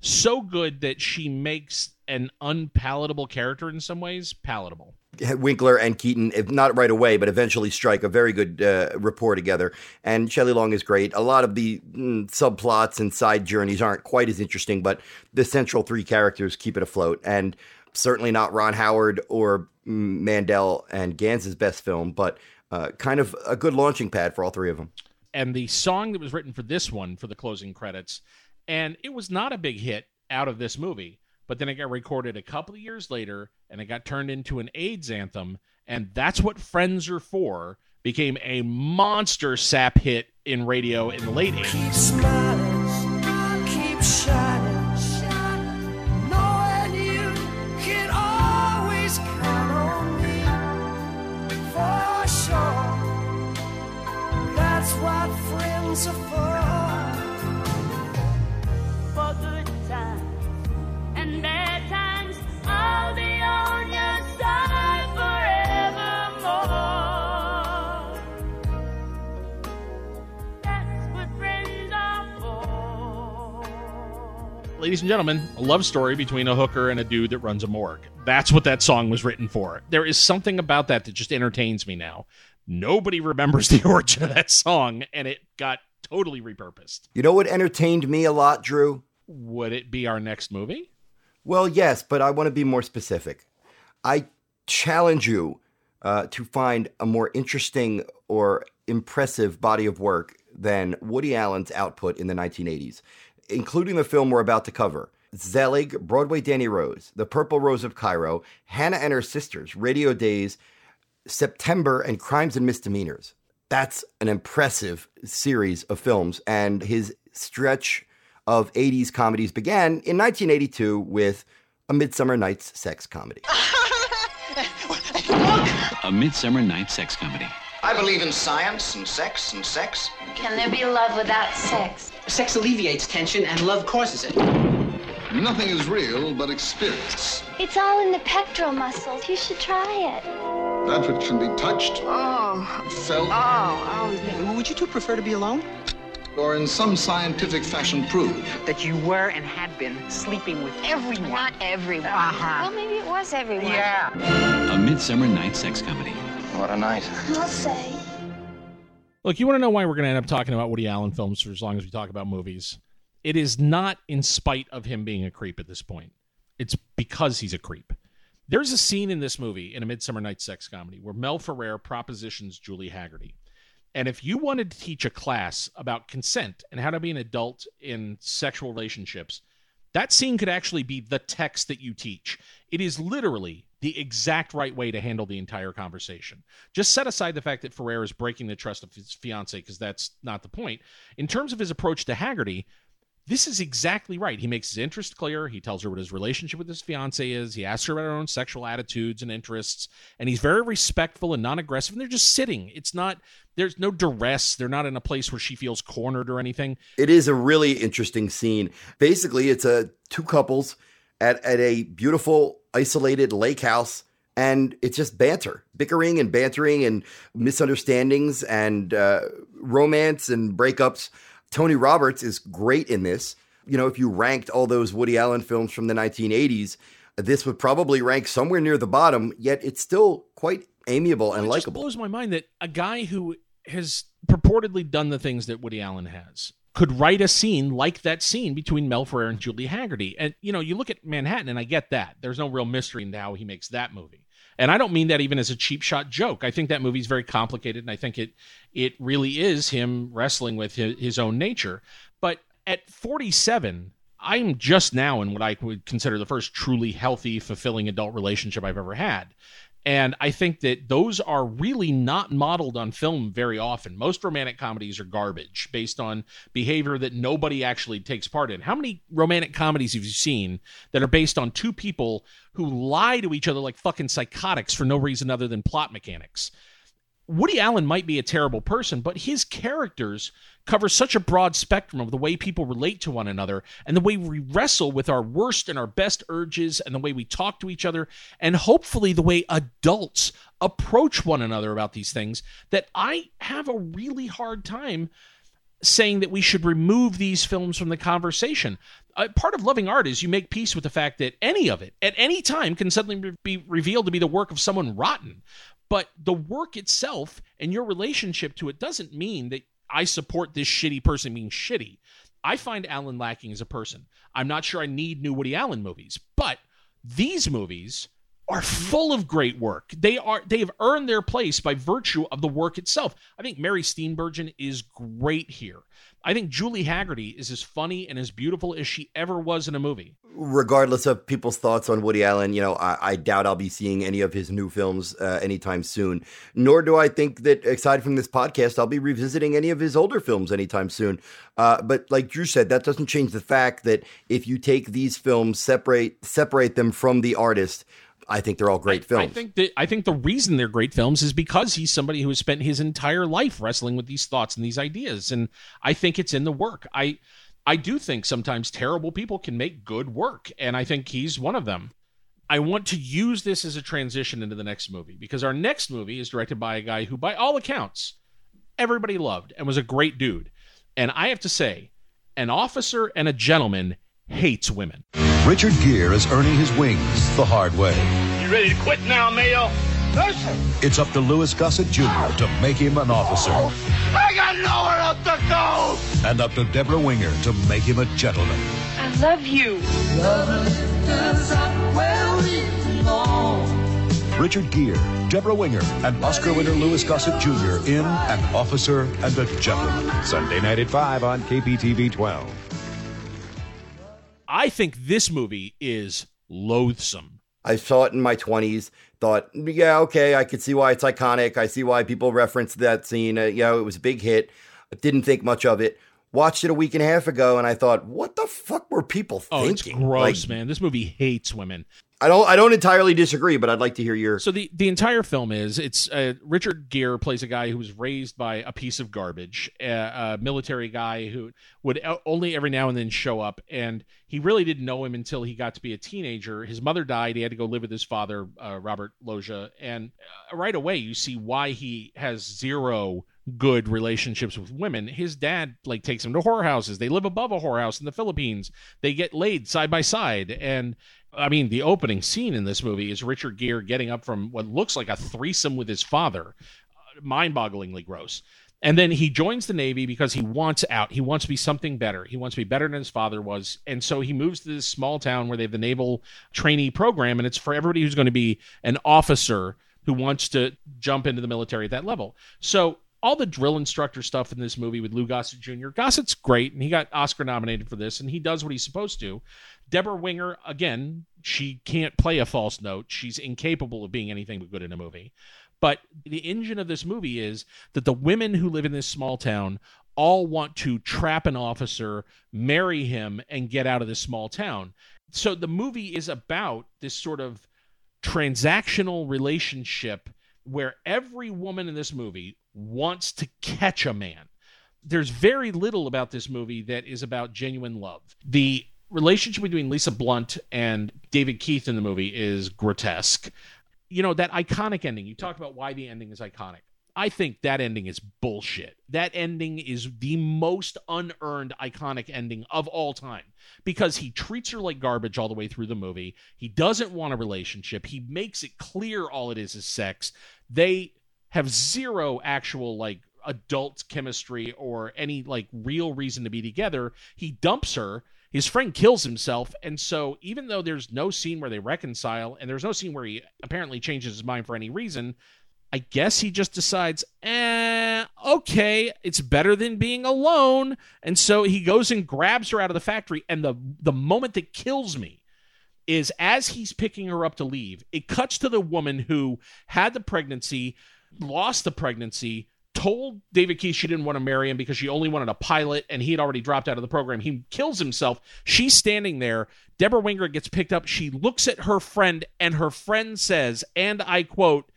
Speaker 2: so good that she makes an unpalatable character in some ways palatable.
Speaker 3: Winkler and Keaton, if not right away, but eventually strike a very good uh, rapport together. And Shelley Long is great. A lot of the mm, subplots and side journeys aren't quite as interesting, but the central three characters keep it afloat. And certainly not Ron Howard or mm, Mandel and Ganz's best film, but uh, kind of a good launching pad for all three of them.
Speaker 2: and the song that was written for this one for the closing credits and it was not a big hit out of this movie but then it got recorded a couple of years later and it got turned into an aids anthem and that's what friends are for became a monster sap hit in radio in the late 80s ladies and gentlemen a love story between a hooker and a dude that runs a morgue. That's what that song was written for. There is something about that that just entertains me now. Nobody remembers the origin of that song and it got totally repurposed.
Speaker 3: You know what entertained me a lot, Drew?
Speaker 2: would it be our next movie?
Speaker 3: Well, yes, but I want to be more specific. I challenge you uh, to find a more interesting or impressive body of work than Woody Allen's output in the 1980s, including the film we're about to cover. Zelig, Broadway Danny Rose, The Purple Rose of Cairo, Hannah and Her Sisters, Radio Days, September, and Crimes and Misdemeanors. That's an impressive series of films, and his stretch of 80s comedies began in 1982 with A Midsummer Night's Sex Comedy.
Speaker 26: A Midsummer Night Sex Comedy.
Speaker 27: I believe in science and sex and sex.
Speaker 19: Can there be love without sex?
Speaker 28: Sex alleviates tension and love causes it.
Speaker 29: Nothing is real but experience.
Speaker 19: It's all in the pectoral muscles. You should try it.
Speaker 29: That which can be touched,
Speaker 28: Oh.
Speaker 29: felt,
Speaker 28: Oh, oh. Would you two prefer to be alone?
Speaker 29: or in some scientific fashion prove
Speaker 28: That you were and had been sleeping with everyone.
Speaker 19: Not everyone.
Speaker 28: Uh-huh.
Speaker 19: Well, maybe it was everyone.
Speaker 28: Yeah.
Speaker 26: A Midsummer Night Sex Comedy.
Speaker 27: What a night.
Speaker 19: I'll say.
Speaker 2: Look, you want to know why we're going to end up talking about Woody Allen films for as long as we talk about movies? It is not in spite of him being a creep at this point. It's because he's a creep. There's a scene in this movie, in A Midsummer Night's Sex Comedy, where Mel Ferrer propositions Julie Hagerty. And if you wanted to teach a class about consent and how to be an adult in sexual relationships, That scene could actually be the text that you teach. It is literally the exact right way to handle the entire conversation. Just set aside the fact that Ferrer is breaking the trust of his fiance because that's not the point. In terms of his approach to Hagerty, this is exactly right. He makes his interest clear. He tells her what his relationship with his fiance is. He asks her about her own sexual attitudes and interests. And he's very respectful and non aggressive. And they're just sitting. It's not, there's no duress. They're not in a place where she feels cornered or anything.
Speaker 3: It is a really interesting scene. Basically, it's a two couples at, at a beautiful isolated lake house and it's just banter, bickering and bantering and misunderstandings and uh, romance and breakups. Tony Roberts is great in this. You know, if you ranked all those Woody Allen films from the 1980s, this would probably rank somewhere near the bottom, yet it's still quite amiable and
Speaker 2: It just
Speaker 3: likable.
Speaker 2: blows my mind that a guy who has purportedly done the things that Woody Allen has could write a scene like that scene between Mel Ferrer and Julie Hagerty. And you know, you look at Manhattan, and I get that. There's no real mystery in how he makes that movie. And I don't mean that even as a cheap shot joke. I think that movie's very complicated, and I think it it really is him wrestling with his, his own nature. But at 47, I'm just now in what I would consider the first truly healthy, fulfilling adult relationship I've ever had. And I think that those are really not modeled on film very often. Most romantic comedies are garbage based on behavior that nobody actually takes part in. How many romantic comedies have you seen that are based on two people who lie to each other like fucking psychotics for no reason other than plot mechanics? Woody Allen might be a terrible person, but his characters cover such a broad spectrum of the way people relate to one another and the way we wrestle with our worst and our best urges and the way we talk to each other and hopefully the way adults approach one another about these things that I have a really hard time saying that we should remove these films from the conversation. Uh, part of loving art is you make peace with the fact that any of it at any time can suddenly be revealed to be the work of someone rotten. But the work itself and your relationship to it doesn't mean that I support this shitty person being shitty. I find Allen lacking as a person. I'm not sure I need new Woody Allen movies, but these movies are full of great work. They are they have earned their place by virtue of the work itself. I think Mary Steenburgen is great here. I think Julie Hagerty is as funny and as beautiful as she ever was in a movie.
Speaker 3: regardless of people's thoughts on Woody Allen, you know, I, I doubt I'll be seeing any of his new films uh, anytime soon. Nor do I think that, aside from this podcast, I'll be revisiting any of his older films anytime soon. Uh, but like Drew said, that doesn't change the fact that if you take these films, separate separate them from the artist, I think they're all great films.
Speaker 2: I think that I think the reason they're great films is because he's somebody who has spent his entire life wrestling with these thoughts and these ideas, and I think it's in the work. I I do think sometimes terrible people can make good work, and I think he's one of them. I want to use this as a transition into the next movie because our next movie is directed by a guy who, by all accounts, everybody loved and was a great dude. And I have to say, an officer and a gentleman hates women.
Speaker 30: Richard Gere is earning his wings the hard way.
Speaker 24: You ready to quit now, Mayo? Listen,
Speaker 30: It's up to Louis Gossett Jr. to make him an officer,
Speaker 24: I got nowhere else to go.
Speaker 30: and up to Debra Winger to make him a gentleman.
Speaker 31: I love you.
Speaker 30: Richard Gere, Debra Winger, and Oscar winner Louis Gossett Jr. in An Officer and a Gentleman. Sunday night at 5 on KPTV 12.
Speaker 2: I think this movie is loathsome.
Speaker 3: I saw it in my 20s, thought, yeah, okay, I could see why it's iconic. I see why people reference that scene. Uh, you know, it was a big hit. I didn't think much of it. Watched it a week and a half ago, and I thought, what the fuck were people
Speaker 2: Oh, it's
Speaker 3: thinking?
Speaker 2: gross,
Speaker 3: Like,
Speaker 2: man. This movie hates women.
Speaker 3: I don't, I don't entirely disagree, but I'd like to hear your.
Speaker 2: So the the entire film is it's uh, Richard Gere plays a guy who was raised by a piece of garbage, a, a military guy who would only every now and then show up, and he really didn't know him until he got to be a teenager. His mother died; he had to go live with his father, uh, Robert Loggia, and uh, right away you see why he has zero good relationships with women. His dad like takes him to whorehouses. They live above a whorehouse in the Philippines. They get laid side by side and I mean, the opening scene in this movie is Richard Gere getting up from what looks like a threesome with his father. Uh, Mind-bogglingly gross. And then he joins the Navy because he wants out. He wants to be something better. He wants to be better than his father was. And so he moves to this small town where they have the naval trainee program, and it's for everybody who's going to be an officer who wants to jump into the military at that level. So all the drill instructor stuff in this movie with Lou Gossett Jr. Gossett's great, and he got Oscar nominated for this, and he does what he's supposed to. Debra Winger, again, she can't play a false note. She's incapable of being anything but good in a movie. But the engine of this movie is that the women who live in this small town all want to trap an officer, marry him, and get out of this small town. So the movie is about this sort of transactional relationship where every woman in this movie wants to catch a man. There's very little about this movie that is about genuine love. The relationship between Lisa Blount and David Keith in the movie is grotesque. You know, that iconic ending, you talked about why the ending is iconic. I think that ending is bullshit. That ending is the most unearned iconic ending of all time because he treats her like garbage all the way through the movie. He doesn't want a relationship. He makes it clear all it is is sex. They have zero actual like adult chemistry or any like real reason to be together. He dumps her. His friend kills himself. And so, even though there's no scene where they reconcile and there's no scene where he apparently changes his mind for any reason, I guess he just decides, eh, okay, it's better than being alone. And so he goes and grabs her out of the factory. And the, the moment that kills me is as he's picking her up to leave, it cuts to the woman who had the pregnancy, lost the pregnancy, told David Keith she didn't want to marry him because she only wanted a pilot and he had already dropped out of the program. He kills himself. She's standing there. Debra Winger gets picked up. She looks at her friend and her friend says, and I quote,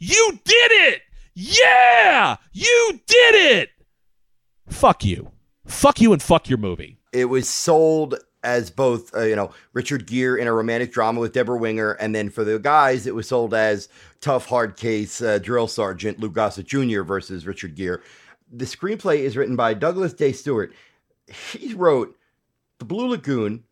Speaker 2: You did it! Yeah! You did it! Fuck you. Fuck you and fuck your movie.
Speaker 3: It was sold as both, uh, you know, Richard Gere in a romantic drama with Debra Winger, and then for the guys, it was sold as tough, hard case uh, drill sergeant Lou Gossett Jr. versus Richard Gere. The screenplay is written by Douglas Day Stewart. He wrote The Blue Lagoon,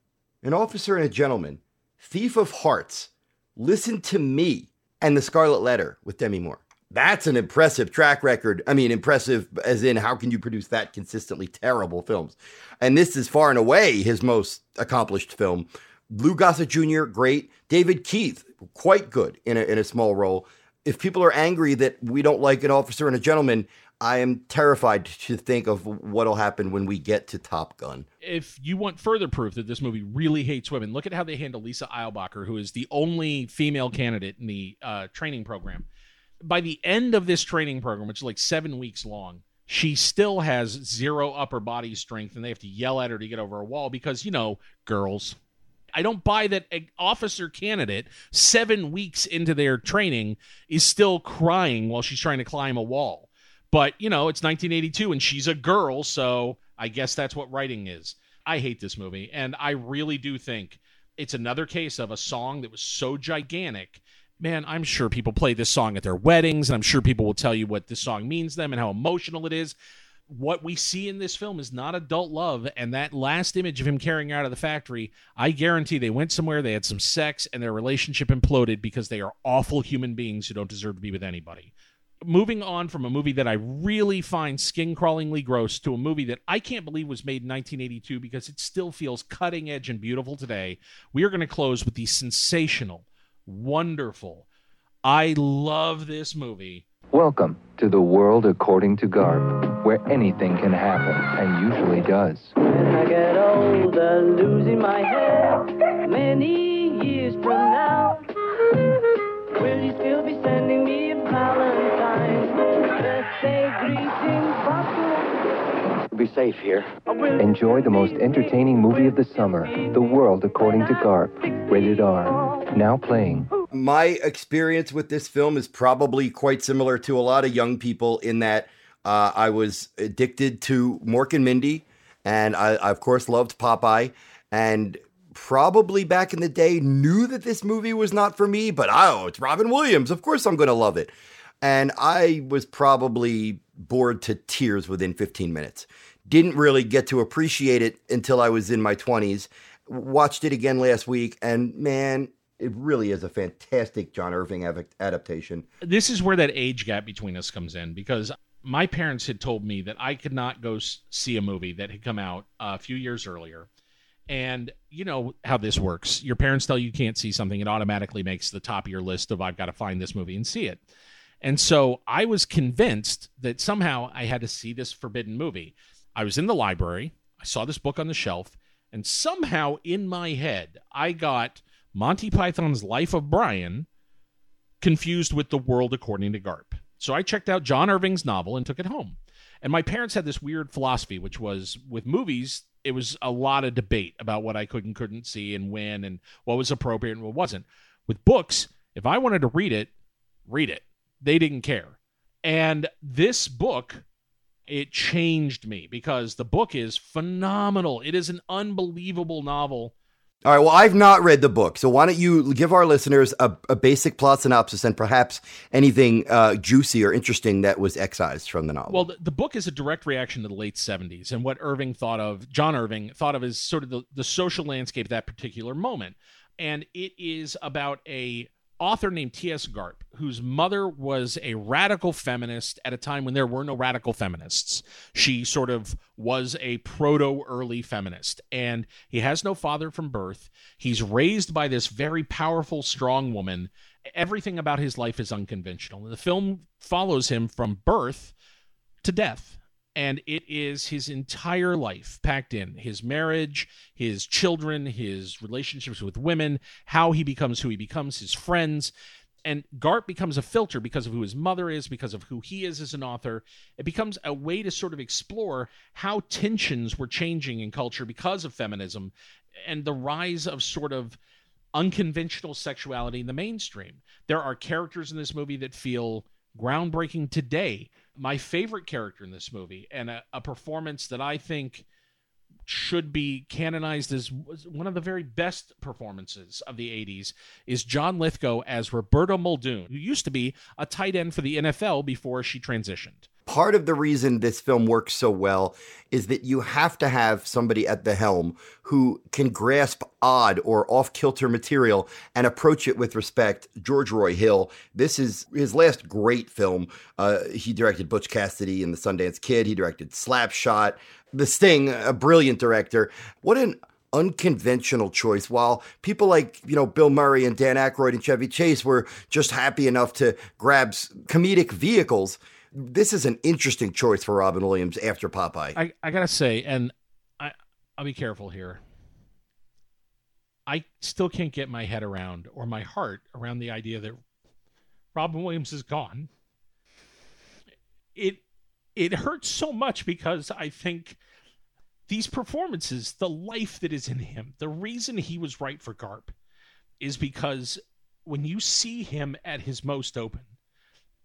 Speaker 3: An Officer and a Gentleman, Thief of Hearts, Listen to Me, and The Scarlet Letter with Demi Moore. That's an impressive track record. I mean, impressive as in how can you produce that consistently terrible films? And this is far and away his most accomplished film. Lou Gossett Jr., great. David Keith, quite good in a, in a small role. If people are angry that we don't like an officer and a gentleman, I am terrified to think of what'll happen when we get to Top Gun.
Speaker 2: if you want further proof that this movie really hates women, look at how they handle Lisa Eilbacher, who is the only female candidate in the uh, training program. By the end of this training program, which is like seven weeks long, she still has zero upper body strength, and they have to yell at her to get over a wall because, you know, girls. I don't buy that an officer candidate, seven weeks into their training, is still crying while she's trying to climb a wall. But, you know, it's 1982 and she's a girl, so I guess that's what writing is. I hate this movie, and I really do think it's another case of a song that was so gigantic. Man, I'm sure people play this song at their weddings, and I'm sure people will tell you what this song means to them and how emotional it is. What we see in this film is not adult love, and that last image of him carrying out of the factory, I guarantee they went somewhere, they had some sex, and their relationship imploded because they are awful human beings who don't deserve to be with anybody moving on from a movie that I really find skin crawlingly gross to a movie that I can't believe was made in 1982 because it still feels cutting edge and beautiful today, we are going to close with the sensational, wonderful, I love this movie.
Speaker 32: Welcome to the world according to Garp, where anything can happen and usually does.
Speaker 31: When I get older, losing my hair, many years from now, will you still be sending me a Valentine's birthday greeting bottle?
Speaker 32: Be safe here. Enjoy the most entertaining movie of the summer, The World According to Garp, rated R. Now playing.
Speaker 3: My experience with this film is probably quite similar to a lot of young people in that uh, I was addicted to Mork and Mindy, and I, I, of course, loved Popeye, and probably back in the day knew that this movie was not for me, but oh, it's Robin Williams. Of course, I'm going to love it. And I was probably bored to tears within 15 minutes. Didn't really get to appreciate it until I was in my 20s. Watched it again last week, and man, it really is a fantastic John Irving adaptation.
Speaker 2: This is where that age gap between us comes in because my parents had told me that I could not go see a movie that had come out a few years earlier. And you know how this works. Your parents tell you you can't see something, it automatically makes the top of your list of I've got to find this movie and see it. And so I was convinced that somehow I had to see this forbidden movie. I was in the library, I saw this book on the shelf, and somehow in my head, I got Monty Python's Life of Brian confused with The World According to Garp. So I checked out John Irving's novel and took it home. And my parents had this weird philosophy, which was with movies, it was a lot of debate about what I could and couldn't see and when and what was appropriate and what wasn't. With books, if I wanted to read it, read it. They didn't care. And this book, it changed me because the book is phenomenal. It is an unbelievable novel.
Speaker 3: All right. Well, I've not read the book, so why don't you give our listeners a, a basic plot synopsis and perhaps anything uh, juicy or interesting that was excised from the novel?
Speaker 2: Well, the, the book is a direct reaction to the late 70s and what Irving thought of, John Irving thought of as sort of the, the social landscape at that particular moment. And it is about a author named T.S. Garp, whose mother was a radical feminist at a time when there were no radical feminists. She sort of was a proto early feminist, and he has no father from birth. He's raised by this very powerful, strong woman. Everything about his life is unconventional. The film follows him from birth to death and it is his entire life packed in his marriage, his children, his relationships with women, how he becomes who he becomes, his friends. And Garp becomes a filter because of who his mother is, because of who he is as an author. It becomes a way to sort of explore how tensions were changing in culture because of feminism and the rise of sort of unconventional sexuality in the mainstream. There are characters in this movie that feel groundbreaking today. My favorite character in this movie, and a, a performance that I think should be canonized as one of the very best performances of the 80s, is John Lithgow as Roberto Muldoon, who used to be a tight end for the NFL before she transitioned.
Speaker 3: Part of the reason this film works so well is that you have to have somebody at the helm who can grasp odd or off kilter material and approach it with respect. George Roy Hill, this is his last great film. Uh, he directed Butch Cassidy and the Sundance Kid, he directed Slapshot. The Sting, a brilliant director. What an unconventional choice. While people like, you know, Bill Murray and Dan Aykroyd and Chevy Chase were just happy enough to grab comedic vehicles, this is an interesting choice for Robin Williams after Popeye.
Speaker 2: I, I gotta say, and I I'll be careful here. I still can't get my head around or my heart around the idea that Robin Williams is gone. It it hurts so much because I think these performances, the life that is in him, the reason he was right for Garp is because when you see him at his most open,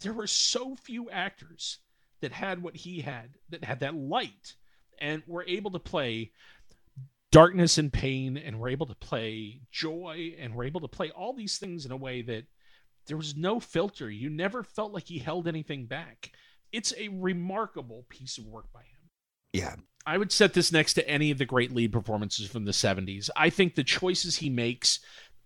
Speaker 2: there were so few actors that had what he had, that had that light, and were able to play darkness and pain, and were able to play joy, and were able to play all these things in a way that there was no filter. You never felt like he held anything back. It's a remarkable piece of work by him.
Speaker 3: Yeah.
Speaker 2: I would set this next to any of the great lead performances from the 70s. I think the choices he makes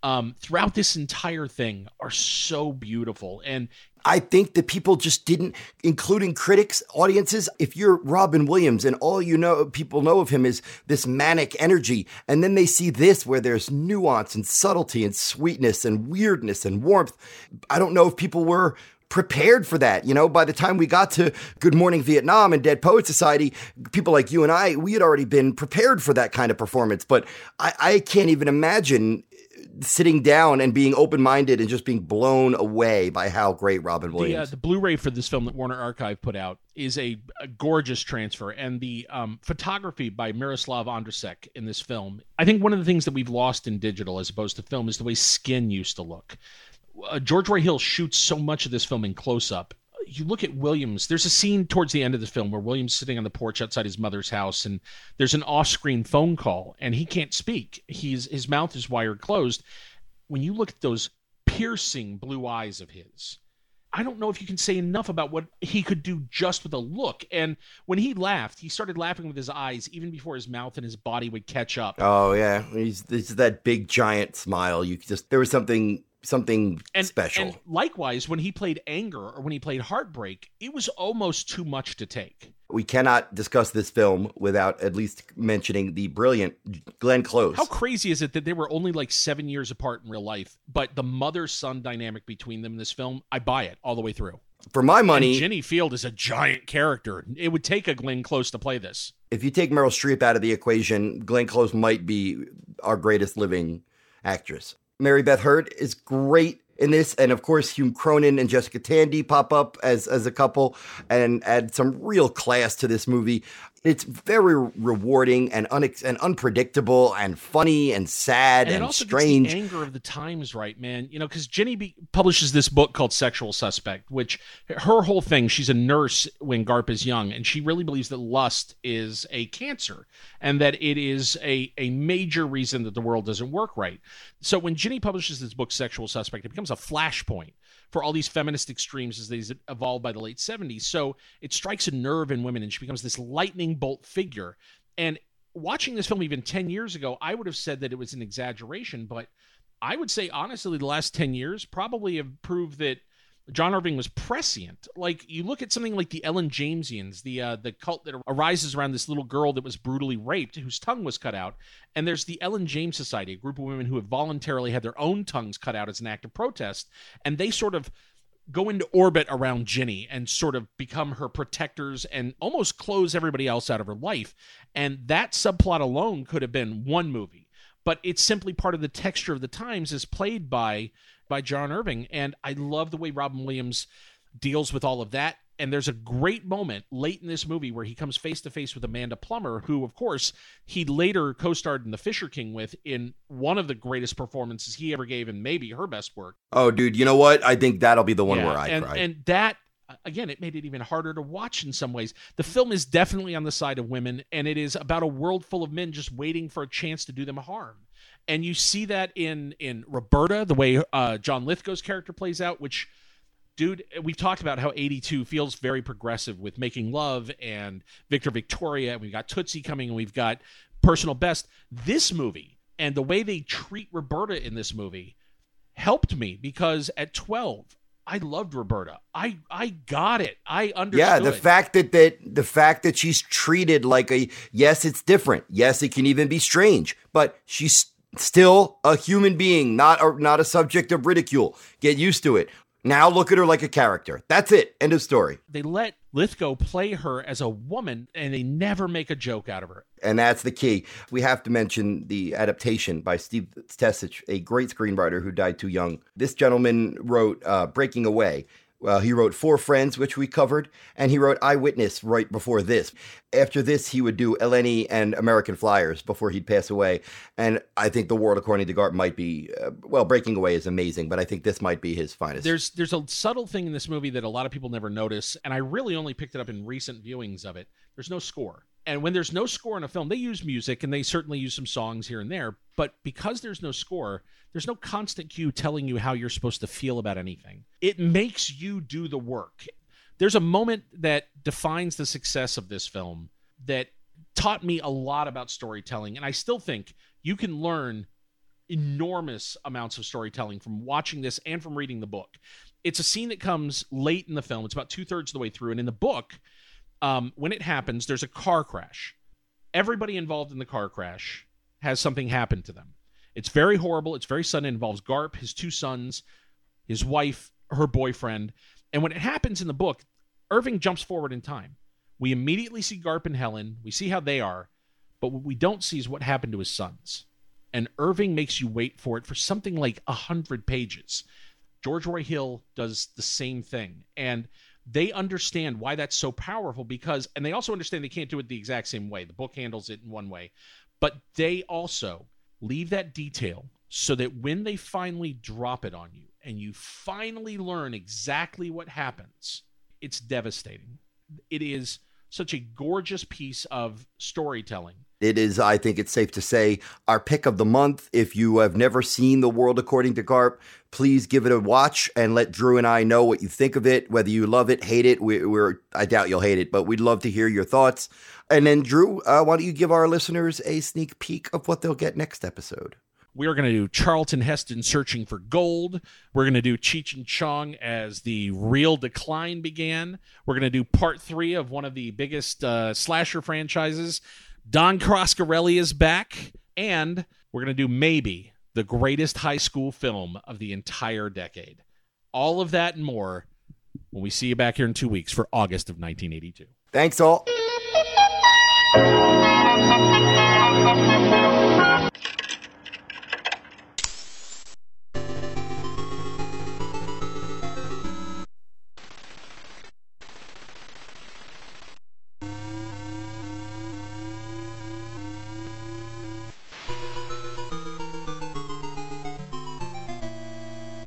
Speaker 2: um, throughout this entire thing are so beautiful. And
Speaker 3: I think that people just didn't, including critics, audiences. If you're Robin Williams and all you know, people know of him is this manic energy, and then they see this where there's nuance and subtlety and sweetness and weirdness and warmth. I don't know if people were prepared for that. You know, by the time we got to Good Morning Vietnam and Dead Poet Society, people like you and I, we had already been prepared for that kind of performance. But I, I can't even imagine sitting down and being open minded and just being blown away by how great Robin
Speaker 2: the, uh,
Speaker 3: Williams.
Speaker 2: the Blu-ray for this film that Warner Archive put out is a, a gorgeous transfer, and the um, photography by Miroslav Ondříček in this film. I think one of the things that we've lost in digital as opposed to film is the way skin used to look. Uh, George Roy Hill shoots so much of this film in close-up. You look at Williams. There's a scene towards the end of the film where Williams is sitting on the porch outside his mother's house, and there's an off-screen phone call, and he can't speak. He's his mouth is wired closed. When you look at those piercing blue eyes of his, I don't know if you can say enough about what he could do just with a look. And when he laughed, he started laughing with his eyes even before his mouth and his body would catch up.
Speaker 3: Oh yeah, he's this that big giant smile. You just there was something something
Speaker 2: and,
Speaker 3: special.
Speaker 2: And likewise, when he played anger or when he played heartbreak, it was almost too much to take.
Speaker 3: we cannot discuss this film without at least mentioning the brilliant Glenn Close.
Speaker 2: How crazy is it that they were only like seven years apart in real life, but the mother son dynamic between them in this film, I buy it all the way through.
Speaker 3: For my money,
Speaker 2: And Jenny Field is a giant character. It would take a Glenn Close to play this.
Speaker 3: if you take Meryl Streep out of the equation, Glenn Close might be our greatest living actress. Mary Beth Hurt is great in this, and of course, Hume Cronyn and Jessica Tandy pop up as as a couple and add some real class to this movie. It's very rewarding and unex- and unpredictable and funny and sad
Speaker 2: and
Speaker 3: and, strange.
Speaker 2: anger of the times right, man. You know, because Jenny be- publishes this book called Sexual Suspect, which her whole thing, she's a nurse when Garp is young, and she really believes that lust is a cancer and that it is a, a major reason that the world doesn't work right. So when Jenny publishes this book, Sexual Suspect, it becomes a flashpoint for all these feminist extremes as they evolved by the late 70s. So it strikes a nerve in women, and she becomes this lightning bolt figure. And watching this film even 10 years ago, I would have said that it was an exaggeration, but I would say honestly, the last 10 years probably have proved that John Irving was prescient. Like you look at something like the Ellen Jamesians, the uh, the cult that arises around this little girl that was brutally raped, whose tongue was cut out, and there's the Ellen James Society, a group of women who have voluntarily had their own tongues cut out as an act of protest, and they sort of go into orbit around Ginny and sort of become her protectors and almost close everybody else out of her life. And that subplot alone could have been one movie, but it's simply part of the texture of the times as played by by John Irving. And I love the way Robin Williams deals with all of that. And there's a great moment late in this movie where he comes face to face with Amanda Plummer, who, of course, he later co starred in The Fisher King with in one of the greatest performances he ever gave and maybe her best work.
Speaker 3: oh, dude, you know what? I think that'll be the one
Speaker 2: Yeah,
Speaker 3: where I
Speaker 2: and,
Speaker 3: cry.
Speaker 2: And that again, it made it even harder to watch in some ways. The film is definitely on the side of women, and it is about a world full of men just waiting for a chance to do them harm. And you see that in in Roberta, the way uh, John Lithgow's character plays out, which. Dude, we've talked about how 82 feels very progressive with Making Love and Victor Victoria, and we've got Tootsie coming, and we've got Personal Best. This movie and the way they treat Roberta in this movie helped me because at 12 I loved Roberta. I I got it. I understood.
Speaker 3: Yeah, the fact that that the fact that she's treated like a yes, it's different. Yes, it can even be strange, but she's still a human being, not a not a subject of ridicule. Get used to it. Now look at her like a character. That's it. End of story.
Speaker 2: they let Lithgow play her as a woman and they never make a joke out of her.
Speaker 3: And that's the key. We have to mention the adaptation by Steve Tesich, a great screenwriter who died too young. This gentleman wrote uh, Breaking Away. Uh, he wrote Four Friends, which we covered, and he wrote Eyewitness right before this. After this, he would do Eleni and American Flyers before he'd pass away. And I think The World According to Garp might be, uh, well, Breaking Away is amazing, but I think this might be his finest.
Speaker 2: There's there's a subtle thing in this movie that a lot of people never notice, and I really only picked it up in recent viewings of it. There's no score. And when there's no score in a film, they use music and they certainly use some songs here and there, but because there's no score, there's no constant cue telling you how you're supposed to feel about anything. It makes you do the work. There's a moment that defines the success of this film that taught me a lot about storytelling, and I still think you can learn enormous amounts of storytelling from watching this and from reading the book. It's a scene that comes late in the film. It's about two thirds of the way through, and in the book, um, when it happens, there's a car crash. Everybody involved in the car crash has something happen to them. It's very horrible. It's very sudden. It involves Garp, his two sons, his wife, her boyfriend. And when it happens in the book, Irving jumps forward in time. We immediately see Garp and Helen. We see how they are. But what we don't see is what happened to his sons. And Irving makes you wait for it for something like a hundred pages. George Roy Hill does the same thing. And they understand why that's so powerful because, and they also understand they can't do it the exact same way. The book handles it in one way, but they also leave that detail so that when they finally drop it on you and you finally learn exactly what happens, it's devastating. It is such a gorgeous piece of storytelling.
Speaker 3: It is, I think it's safe to say, our pick of the month. If you have never seen The World According to Garp, please give it a watch and let Drew and I know what you think of it, whether you love it, hate it. We, we're, I doubt you'll hate it, but we'd love to hear your thoughts. And then, Drew, uh, why don't you give our listeners a sneak peek of what they'll get next episode?
Speaker 2: We are going to do Charlton Heston searching for gold. We're going to do Cheech and Chong as the real decline began. We're going to do part three of one of the biggest uh, slasher franchises. Don Coscarelli is back, and we're going to do maybe the greatest high school film of the entire decade. All of that and more when we see you back here in two weeks for August of 1982.
Speaker 3: Thanks all.